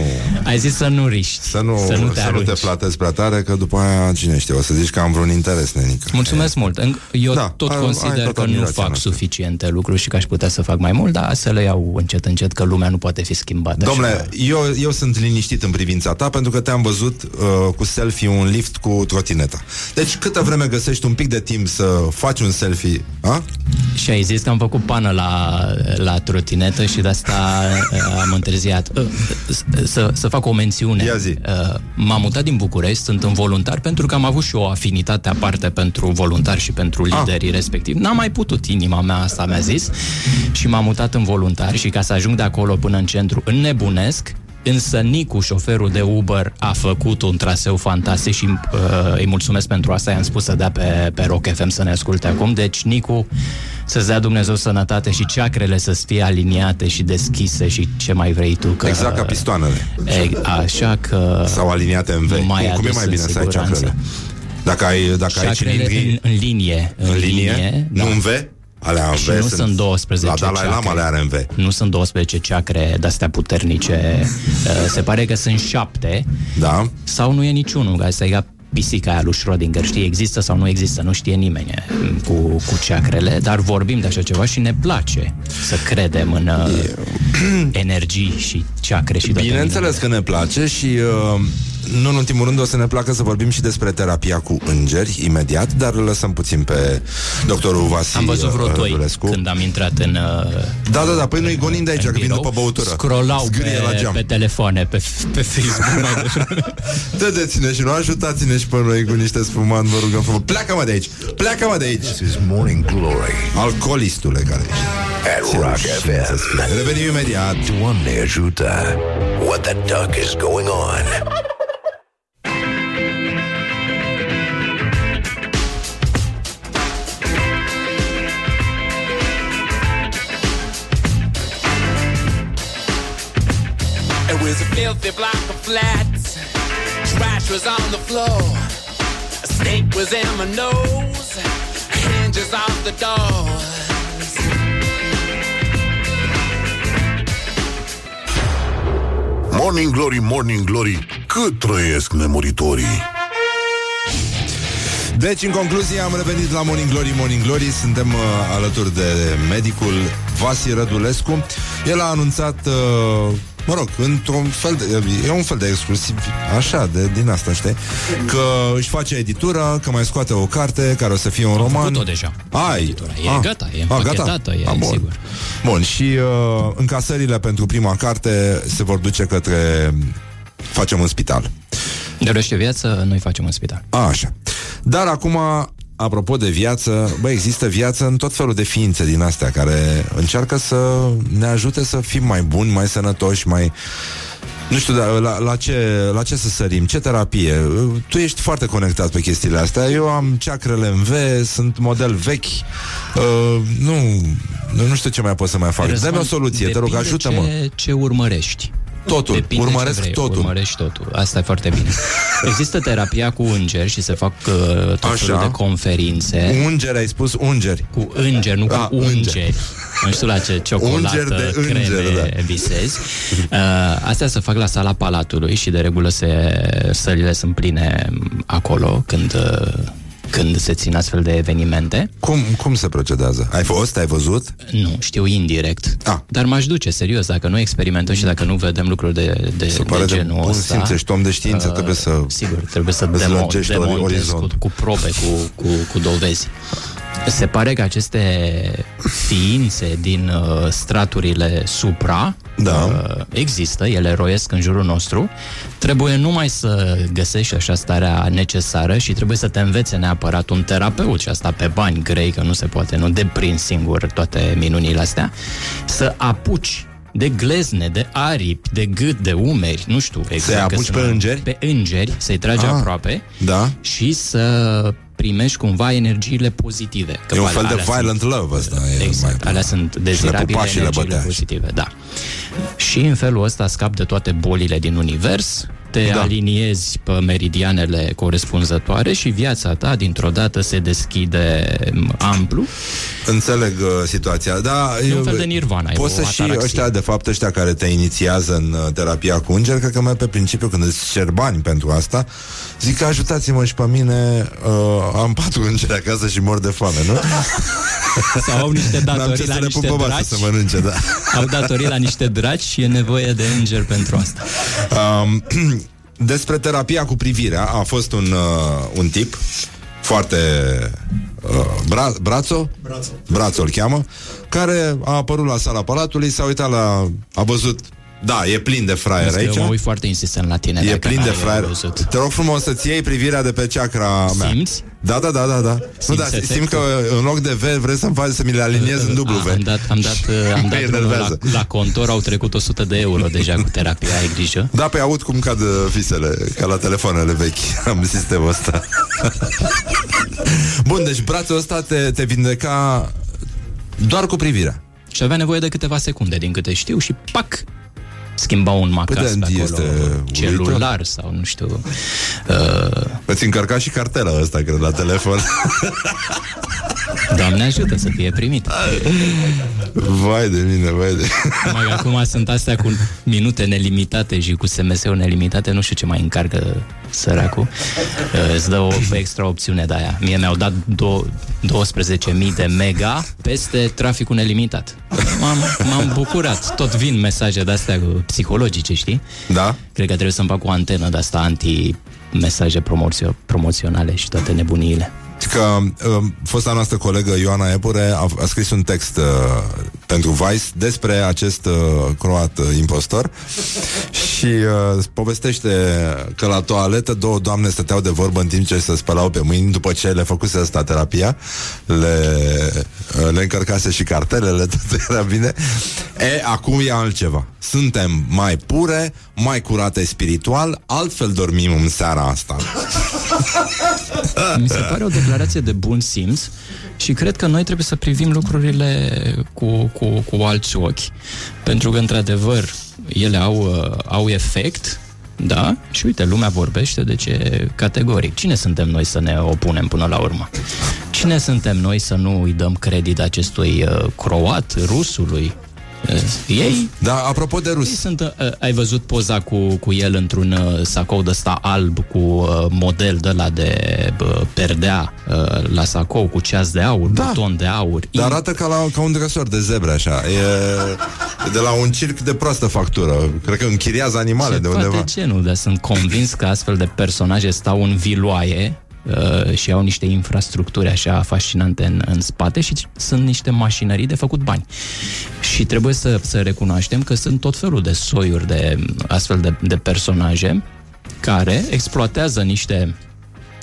S3: Ai zis să nu riști.
S2: Să nu,
S3: să nu te,
S2: să nu te
S3: arunci.
S2: flatezi prea tare, că după aia, cine știe, o să zici că am vreun interes, nenică.
S3: Mulțumesc mult. În- Eu
S2: Da,
S3: da, tot
S2: ai- ai
S3: consider
S2: toată
S3: că nu
S2: admirația
S3: fac
S2: noastră.
S3: suficiente lucruri și că aș putea să fac mai mult, dar să le iau încet, încet, că lumea nu poate fi schimbată.
S2: Domnule,
S3: așa.
S2: eu, eu sunt liniștit în privința ta pentru că te-am văzut uh, cu selfie un lift cu trotineta. Deci câtă vreme găsești un pic de timp să faci un selfie, a?
S3: Și ai zis că am făcut pană la, la trotinetă și de asta uh, am întârziat. Uh, Să, să fac o mențiune.
S2: Ia zi.
S3: Uh, M-am mutat din București, sunt în voluntar, pentru că am avut și o afinitate aparte pentru voluntari și pentru liderii respectivi. N-am mai putut, inima mea asta mi-a zis. Și m-am mutat în voluntar și ca să ajung de acolo până în centru, înnebunesc, Însă Nicu, șoferul de Uber, a făcut un traseu fantastic și uh, îi mulțumesc pentru asta. I-am spus să dea pe, pe Rock FM să ne asculte acum. Deci, Nicu, să-ți dea Dumnezeu sănătate și ceacrele să fie aliniate și deschise și ce mai vrei tu. Că,
S2: Exact ca pistoanele.
S3: E, așa că...
S2: Sau aliniate în V.
S3: Mai
S2: cum, cum e
S3: adus
S2: mai
S3: în
S2: bine să ai
S3: siguranță.
S2: ceacrele? Dacă ai, dacă ai
S3: Ceacrele
S2: cilindrii
S3: în, în linie.
S2: în linie,
S3: da.
S2: nu în V, alea în
S3: Și
S2: V
S3: nu sunt 12
S2: La Dalai Lama
S3: ceacre.
S2: le are în V.
S3: Nu sunt 12 ceacre de-astea puternice. Uh, Se pare că sunt șapte.
S2: Da.
S3: Sau nu e niciunul. Asta e ca pisica aia lui Schrödinger. Știi, există sau nu există, nu știe nimeni e, cu, cu ceacrele, dar vorbim de așa ceva și ne place să credem în uh, energii și ceacre și toate
S2: Bineînțeles că ne place și uh, nu în ultimul rând o să ne placă să vorbim și despre terapia cu îngeri imediat, dar îl lăsăm puțin pe doctorul Vasil
S3: Am văzut vreo doi
S2: Rădulescu.
S3: când am intrat în uh,
S2: Da, da, da, păi nu-i gonim de aici,
S3: în
S2: că vin
S3: birou,
S2: după băutură.
S3: Scrollau
S2: Zgârie la
S3: pe,
S2: geam.
S3: pe telefoane, pe, pe Facebook mai devreme.
S2: Dădeți-ne și nu ajutați-ne și pe noi cu niște spumani, vă rugăm frumos. Pleacă-mă de aici! Pleacă-mă de aici!
S1: This is Morning Glory
S2: Alcoolistule care ești.
S1: at Rock FM.
S2: Revenim imediat.
S1: Doamne ajută! What the duck is going on?
S10: It was a filthy block of flats. Trash was on the floor. A snake was in my nose. Hinges off the doors.
S9: Morning Glory, Morning Glory, cât trăiesc nemuritorii.
S2: Deci, în concluzie, am revenit la Morning Glory, Morning Glory. Suntem uh, alături de medicul Vasi Rădulescu. El a anunțat, uh, mă rog, într-un fel de, e un fel de exclusiv, așa, de, din asta, știi? Că își face editura, că mai scoate o carte care o să fie un roman.
S3: făcut-o deja.
S2: Ai.
S3: Editura. E gata, e
S2: Ah,
S3: împachetată, e,
S2: bun.
S3: sigur.
S2: Bun, și uh, încasările pentru prima carte se vor duce către Facem un spital.
S3: Dăruiește viață, noi facem un spital.
S2: A, așa. Dar acum, apropo de viață, bă, există viață în tot felul de ființe din astea care încearcă să ne ajute să fim mai buni, mai sănătoși, mai... Nu știu, dar la, la, ce, la ce să sărim? Ce terapie? Tu ești foarte conectat pe chestiile astea. Eu am ceacrele în V, sunt model vechi. Uh, nu, nu știu ce mai pot să mai fac.
S3: Răzvan,
S2: Dă-mi o soluție, te rog,
S3: depinde
S2: ajută-mă.
S3: Ce, ce urmărești.
S2: Totul,
S3: Depinde
S2: urmăresc
S3: ce vrei,
S2: totul.
S3: Urmărești totul. Asta e foarte bine. Există terapia cu îngeri și se fac uh, tot
S2: Așa.
S3: felul de conferințe.
S2: Ungeri, ai spus ungeri.
S3: Cu îngeri, nu cu
S2: Ah,
S3: ungeri.
S2: îngeri.
S3: Nu știu la ce ciocolată,
S2: Ungeri de îngeri,
S3: creme
S2: da.
S3: visezi. Uh, astea se fac la sala Palatului și de regulă se, sălile sunt pline acolo când, uh, când se țin astfel de evenimente.
S2: Cum, cum se procedează? Ai fost? Ai văzut?
S3: Nu, știu indirect.
S2: Ah.
S3: Dar m-aș duce, serios, dacă nu experimentăm și dacă nu vedem lucruri de, de,
S2: Se pare
S3: de
S2: de
S3: genul
S2: bun
S3: ăsta...
S2: simț, ești om de știință, trebuie să
S3: Sigur, trebuie să
S2: îți
S3: demo,
S2: lărgești ori-
S3: demontezi cu,
S2: orizontul.
S3: cu probe, cu, cu, cu dovezi. Se pare că aceste ființe din uh, straturile supra
S2: Da.
S3: uh, există, ele roiesc în jurul nostru. Trebuie numai să găsești așa starea necesară și trebuie să te învețe neapărat un terapeut și asta pe bani grei, că nu se poate, nu deprind singur toate minunile astea, să apuci de glezne, de aripi, de gât, de umeri, nu știu exact.
S2: Să-i
S3: că
S2: apuci
S3: sunt-
S2: pe îngeri?
S3: Pe îngeri, să-i tragi
S2: Ah,
S3: aproape
S2: Da?
S3: și să primești cumva energiile pozitive. Că
S2: E un
S3: alea
S2: fel de
S3: sunt-
S2: violent love ăsta. e
S3: Exact,
S2: mai-
S3: alea sunt
S2: Și le
S3: dezirabile
S2: pupa și le
S3: energiile
S2: bătea.
S3: pozitive, da. Și în felul ăsta scap de toate bolile din univers, te
S2: Da.
S3: da. aliniezi pe meridianele corespunzătoare și viața ta dintr-o dată se deschide m, amplu.
S2: Înțeleg uh, situația, da.
S3: E un
S2: eu-
S3: fel de nirvana, e
S2: Poți
S3: o
S2: să și
S3: ataraxie.
S2: ăștia, de fapt, ăștia care te inițiază în uh, terapia cu îngeri, cred că mai pe principiu, când îți cer bani pentru asta, zic că ajutați-mă și pe mine, uh, am patru îngeri acasă și mor de foame, nu?
S3: Sau au niște
S2: N-am ce
S3: datorii
S2: să
S3: la
S2: le pun
S3: niște
S2: pe masă
S3: draci.
S2: să mănânce, da.
S3: Au datorii la niște draci și e nevoie de înger pentru asta.
S2: Um, despre terapia cu privirea a fost un, uh, un tip foarte uh, bra- brațo, brațo, brațo îl cheamă, care a apărut la sala palatului, s-a uitat la, a văzut, da, e plin de fraier
S3: Vezi că
S2: aici.
S3: Eu mă uit foarte insistent la tine.
S2: E
S3: dacă
S2: plin de
S3: n-ai
S2: fraier.
S3: văzut.
S2: Te rog frumos să-ți iei privirea de pe chakra mea.
S3: Simți?
S2: Da, da, da, da, da. Nu, da,
S3: efectul?
S2: simt că în loc de V vrei să-mi faci să mi le aliniez în dublu V.
S3: Am dat, am dat, uh, am
S2: Mă
S3: dat drumul
S2: enervează.
S3: la, la contor, au trecut 100 de euro deja cu terapia, ai grijă.
S2: Da, pe aud cum cad uh, fisele, ca la telefoanele vechi. Am sistemul ăsta. Bun, deci brațul ăsta te, te vindeca doar cu privirea.
S3: Și avea nevoie de câteva secunde, din câte știu, și pac, schimba un macas
S2: Păi
S3: pe
S2: de-
S3: acolo,
S2: este
S3: celular sau nu știu. Uh,
S2: Îți încărca și cartela ăsta, cred, la telefon.
S3: Doamne ajută să fie primit.
S2: vai de mine, vai de...
S3: Mai acum sunt astea cu minute nelimitate și cu SMS-uri nelimitate, nu știu ce mai încarcă săracul. Uh, Îți dă o extra opțiune de aia. Mie mi-au dat do- 12.000 de mega peste traficul nelimitat. M-am, m-am bucurat. Tot vin mesaje de-astea cu- psihologice, știi?
S2: Da?
S3: Cred că trebuie să-mi fac o antenă de asta anti mesaje promoțio- promoționale și toate nebuniile.
S2: Că uh, fosta noastră colegă Ioana Epure a, a scris un text uh, pentru Vice despre acest uh, croat uh, impostor și uh, povestește că la toaletă două doamne stăteau de vorbă în timp ce se spălau pe mâini după ce le făcuse asta terapia, le, uh, le încărcase și cartelele, tot era bine. E, acum e altceva. Suntem mai pure, mai curate spiritual, altfel dormim în seara asta.
S3: Mi se pare o declarație de bun simț și cred că noi trebuie să privim lucrurile cu, cu, cu alți ochi, pentru că, într-adevăr, ele au, uh, au efect, da? Și uite, lumea vorbește, de ce categoric. Cine suntem noi să ne opunem până la urmă? Cine suntem noi să nu îi dăm credit acestui uh, croat, rusului? Uh, ei
S2: Da, apropo de
S3: ei
S2: rus.
S3: sunt, uh, ai văzut poza cu, cu el într-un uh, sacou de ăsta alb cu uh, model de la de uh, perdea uh, la sacou cu ceas de aur,
S2: Da.
S3: buton de aur.
S2: Dar arată ca, la, ca un dresor de zebre, așa. E, e de la un circ de proastă factură. Cred că închiriază animale de
S3: Ceva
S2: undeva.
S3: de genul, dar sunt convins că astfel de personaje stau în viloaie uh, și au niște infrastructuri așa fascinante în, în spate și sunt niște mașinării de făcut bani. Și trebuie să, să recunoaștem că sunt tot felul de soiuri de astfel de, de personaje care exploatează niște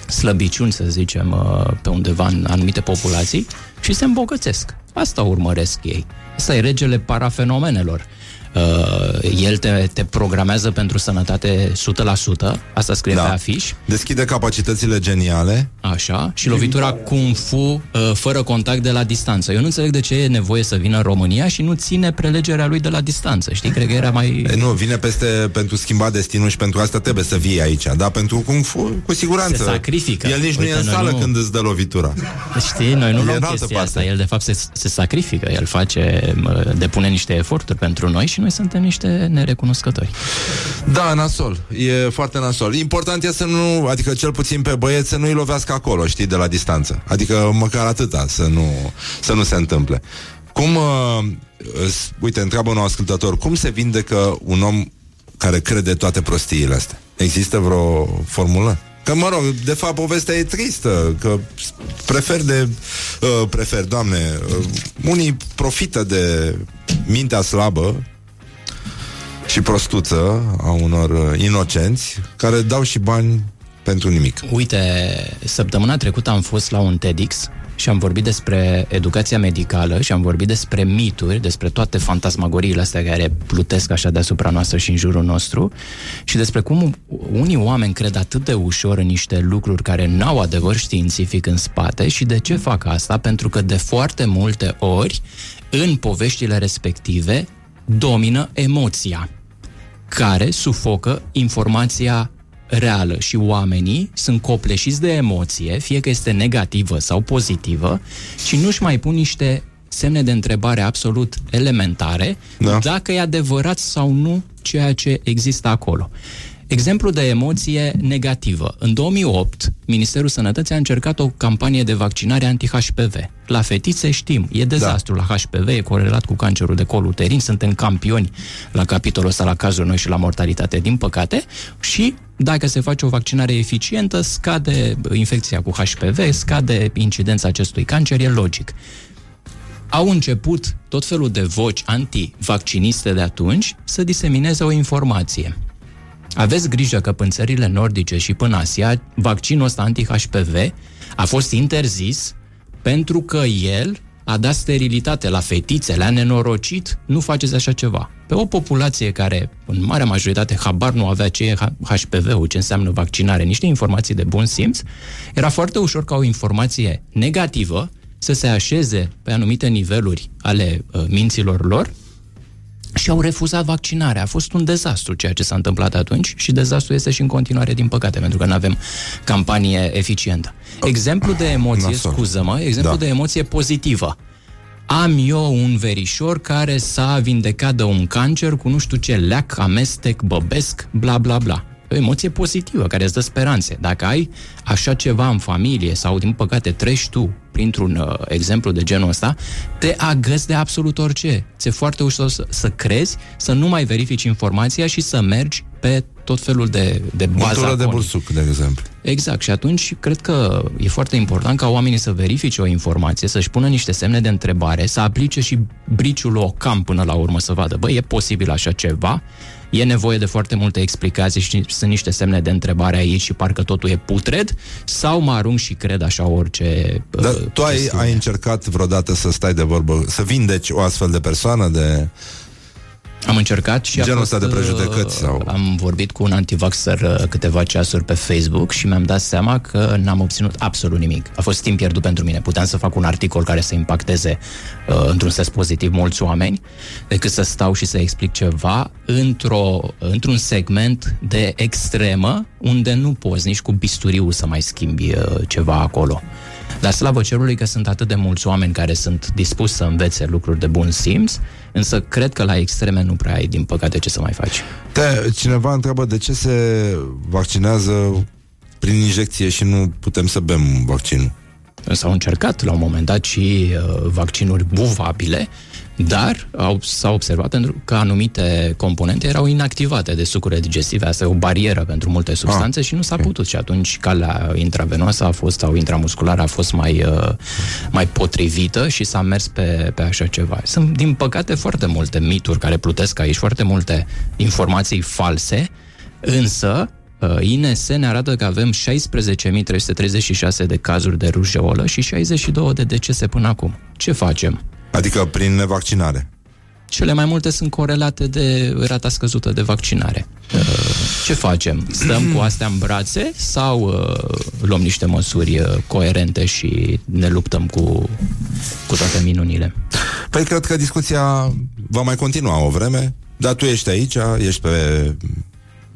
S3: slăbiciuni, să zicem, uh, pe undeva în anumite populații și se îmbogățesc. Asta urmăresc ei. Asta e regele parafenomenelor. Uh, el te, te programează pentru sănătate 100%, asta scrie
S2: Da.
S3: pe afiș,
S2: Deschide capacitățile geniale.
S3: așa, și lovitura Kung Fu uh, fără contact de la distanță. Eu nu înțeleg de ce e nevoie să vină în România și nu ține prelegerea lui de la distanță, știi? Cred că era mai...
S2: E, nu, vine peste pentru schimba destinul și pentru asta trebuie să vii aici. Dar pentru Kung Fu, cu siguranță.
S3: Se sacrifică.
S2: El nici nu
S3: Uite,
S2: e în
S3: noi
S2: sală
S3: nu-
S2: când îți dă lovitura.
S3: Știi, noi nu
S2: E
S3: luăm
S2: în altă
S3: chestia
S2: parte.
S3: asta. El, de fapt, se, se sacrifică. El face, mă, depune niște eforturi pentru noi și noi suntem niște nerecunoscători.
S2: Da, nasol. E foarte nasol. Important e să nu, adică cel puțin pe băieți să nu-i lovească acolo, știi, de la distanță. Adică măcar atâta, să nu, să nu se întâmple. Cum, uh, s- uite, întreabă un ascultător, cum se vindecă un om care crede toate prostiile astea? Există vreo formulă? Că, mă rog, de fapt, povestea e tristă, că prefer de... Uh, prefer, doamne, uh, unii profită de mintea slabă și prostuță a unor uh, inocenți care dau și bani pentru nimic.
S3: Uite, săptămâna trecută am fost la un TEDx și am vorbit despre educația medicală și am vorbit despre mituri, despre toate fantasmagoriile astea care plutesc așa deasupra noastră și în jurul nostru și despre cum unii oameni cred atât de ușor în niște lucruri care n-au adevăr științific în spate și de ce fac asta? Pentru că de foarte multe ori în poveștile respective domină emoția care sufocă informația reală și oamenii sunt copleșiți de emoție, fie că este negativă sau pozitivă, și nu-și mai pun niște semne de întrebare absolut elementare da. dacă e adevărat sau nu ceea ce există acolo. Exemplu de emoție negativă. În 2008, Ministerul Sănătății a încercat o campanie de vaccinare anti-HPV. La fetițe știm, e dezastru da. la HPV, e corelat cu cancerul de col uterin, suntem campioni la capitolul ăsta, la cazul noi și la mortalitate, din păcate, și dacă se face o vaccinare eficientă, scade infecția cu HPV, scade incidența acestui cancer, e logic. Au început tot felul de voci anti-vacciniste de atunci să disemineze o informație. Aveți grijă că în țările nordice și până Asia, vaccinul ăsta anti-HPV a fost interzis pentru că el a dat sterilitate la fetițe, le-a nenorocit, nu faceți așa ceva. Pe o populație care, în marea majoritate, habar nu avea ce e HPV-ul, ce înseamnă vaccinare, niște informații de bun simț, era foarte ușor ca o informație negativă să se așeze pe anumite niveluri ale uh, minților lor și au refuzat vaccinarea. A fost un dezastru ceea ce s-a întâmplat atunci și dezastru este și în continuare, din păcate, pentru că nu avem campanie eficientă. Exemplu de emoție,
S2: Nasol.
S3: scuză-mă, exemplu
S2: Da.
S3: de emoție pozitivă. Am eu un verișor care s-a vindecat de un cancer cu nu știu ce leac, amestec, băbesc, bla bla bla. E o emoție pozitivă care îți dă speranțe. Dacă ai așa ceva în familie sau, din păcate, treci tu printr-un uh, exemplu de genul ăsta, te agăți de absolut orice. Ți-e foarte ușor să, să crezi, să nu mai verifici informația și să mergi pe tot felul de, de
S2: Mătură de
S3: bazaconii.
S2: bursuc, de exemplu.
S3: Exact. Și atunci cred că e foarte important ca oamenii să verifice o informație, să-și pună niște semne de întrebare, să aplice și briciul ocam până la urmă să vadă, bă, e posibil așa ceva? E nevoie de foarte multe explicații și sunt niște semne de întrebare aici și parcă totul e putred? Sau mă arunc și cred așa orice
S2: Dar
S3: uh,
S2: tu ai,
S3: chestiune?
S2: ai încercat vreodată să stai de vorbă, să vindeci o astfel de persoană de...
S3: Am încercat și a
S2: Genul
S3: fost,
S2: ăsta de prejudecăți
S3: uh,
S2: sau-
S3: Am vorbit cu un antivaxer uh, câteva ceasuri pe Facebook și mi-am dat seama că n-am obținut absolut nimic. A fost timp pierdut pentru mine. Puteam să fac un articol care să impacteze uh, într-un sens pozitiv mulți oameni, decât să stau și să explic ceva într-o, într-un segment de extremă unde nu poți nici cu bisturiu să mai schimbi uh, ceva acolo. Dar slavă cerului că sunt atât de mulți oameni care sunt dispuși să învețe lucruri de bun simț, însă cred că la extreme nu prea ai, din păcate, ce să mai faci.
S2: Te, cineva întreabă de ce se vaccinează prin injecție și nu putem să bem vaccinul.
S3: S-au încercat la un moment dat și uh, vaccinuri buvabile, dar au, s-a observat pentru că anumite componente erau inactivate de sucurile digestive. Asta e o barieră pentru multe substanțe ah, și nu s-a okay. putut. Și atunci calea intravenoasă a fost, sau intramusculară a fost mai, uh, mai potrivită și s-a mers pe, pe așa ceva. Sunt, din păcate, foarte multe mituri care plutesc aici, foarte multe informații false, însă Uh, INS ne arată că avem 16.336 de cazuri de rujeolă și 62 de decese până acum. Ce facem?
S2: Adică prin nevaccinare.
S3: Cele mai multe sunt corelate de rata scăzută de vaccinare. Uh, Ce facem? Stăm cu astea în brațe sau uh, luăm niște măsuri uh, coerente și ne luptăm cu, cu toate minunile?
S2: Păi cred că discuția va mai continua o vreme, dar tu ești aici, ești pe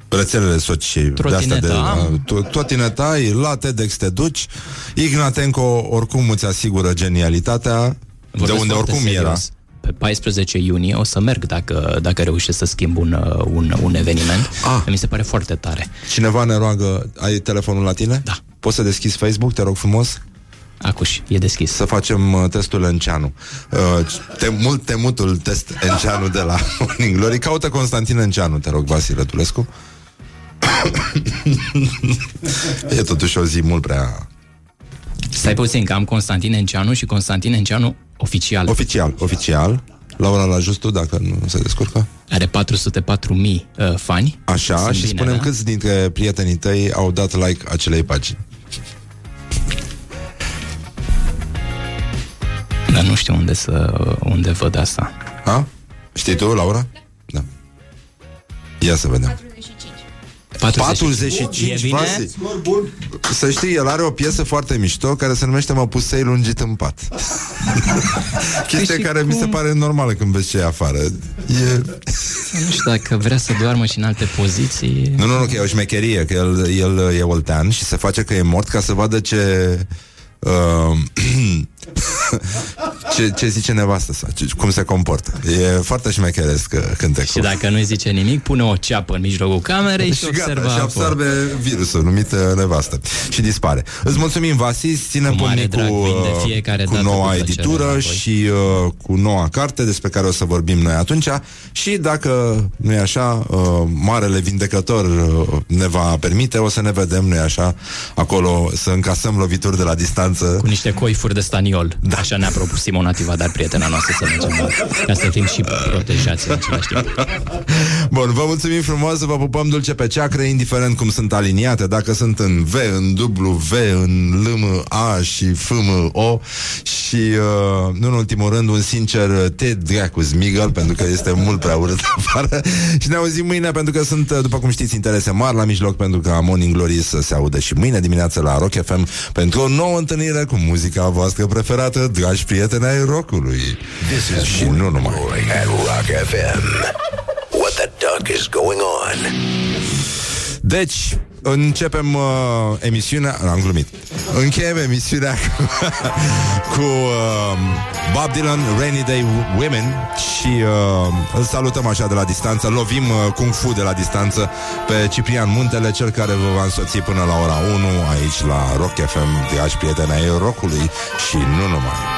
S2: rețelele sociale de astea de
S3: Trotineta am.
S2: tu- trotineta ai, la TEDx te duci Ignatenco oricum îți asigură genialitatea
S3: Vorbesc
S2: de unde
S3: foarte
S2: oricum
S3: serios.
S2: era
S3: Pe 14 iunie o să merg dacă, dacă reușesc să schimb un, uh, un, un eveniment.
S2: Ah.
S3: Mi se pare foarte tare.
S2: Cineva ne roagă, ai telefonul la tine?
S3: Da.
S2: Poți să deschizi Facebook, te rog frumos?
S3: Acuși, e deschis.
S2: Să facem uh, testul Enceanu. Uh, temul, temutul test Enceanu de la Morning Glory. Caută Constantin Enceanu, te rog, Vasile Tulescu. e totuși o zi mult prea...
S3: Stai puțin, că am Constantin Enceanu și Constantin Enceanu oficial.
S2: Oficial, oficial. Laura la justul, dacă nu se descurcă.
S3: Are 404.000 uh, fani.
S2: Așa,
S3: Sunt
S2: și
S3: bine,
S2: spunem
S3: da?
S2: câți dintre prietenii tăi au dat like acelei pagini.
S3: nu știu unde să unde văd asta.
S2: A? Știi tu, Laura? Da. Ia să vedem. 45
S3: E bine?
S2: Vasi. Să știi, el are o piesă foarte mișto Care se numește Mă pusei lungit în pat Chestia
S3: Păi și
S2: care mi se
S3: cum?
S2: pare normală Când vezi ce e afară e...
S3: Nu știu dacă vrea să doarmă și în alte poziții.
S2: Nu, nu, nu, că e o șmecherie Că el, el e oltean și se face că e mort Ca să vadă ce uh, ce, ce zice nevastă sa ce, Cum se comportă E foarte șmecheresc uh, cântecul
S3: Și dacă nu-i zice nimic, pune o ceapă în mijlocul camerei și,
S2: și gata,
S3: observă
S2: și
S3: acolo.
S2: absorbe virusul numit uh, nevastă și dispare. Îți mulțumim, Vasi, ținem
S3: Cu mare
S2: pumnii cu,
S3: drag, vin de
S2: uh,
S3: fiecare
S2: cu
S3: dată
S2: noua
S3: cu plăcere la
S2: editură
S3: voi.
S2: și uh, cu noua carte despre care o să vorbim noi atunci și dacă nu e așa, uh, Marele Vindecător uh, ne va permite, o să ne vedem, nu e așa, acolo să încasăm lovituri de la distanță.
S3: Cu niște coifuri de staniol. Da. Așa ne-a propus Simona Tivadar, prietena noastră, să mergem ca să fim și protejați în același timp.
S2: Bun, vă mulțumim frumos, vă pupăm dulce pe ceacră, indiferent cum sunt aliniate, dacă sunt în V, în W, V, în L, M, A și F, M, O și, uh, nu în ultimul rând, un sincer te dracu Smigel, pentru că este mult prea urât afară și ne auzim mâine, pentru că sunt, uh, după cum știți, interese mari la mijloc, pentru că Morning Glory să se audă și mâine dimineață la Rock FM pentru o nouă întâlnire cu muzica voastră preferată, dragi prieteni ai rockului.
S1: This is
S2: și nu numai.
S1: at Rock FM. What the duck is going on?
S2: Deci, începem uh, emisiunea Am glumit Încheiem emisiunea cu, cu uh, Bob Dylan, Rainy Day Women Și uh, îl salutăm așa de la distanță Lovim uh, Kung Fu de la distanță Pe Ciprian Muntele, cel care vă va însoți Până la ora 1 aici la Rock FM Dragi prieteni ai rockului Și nu numai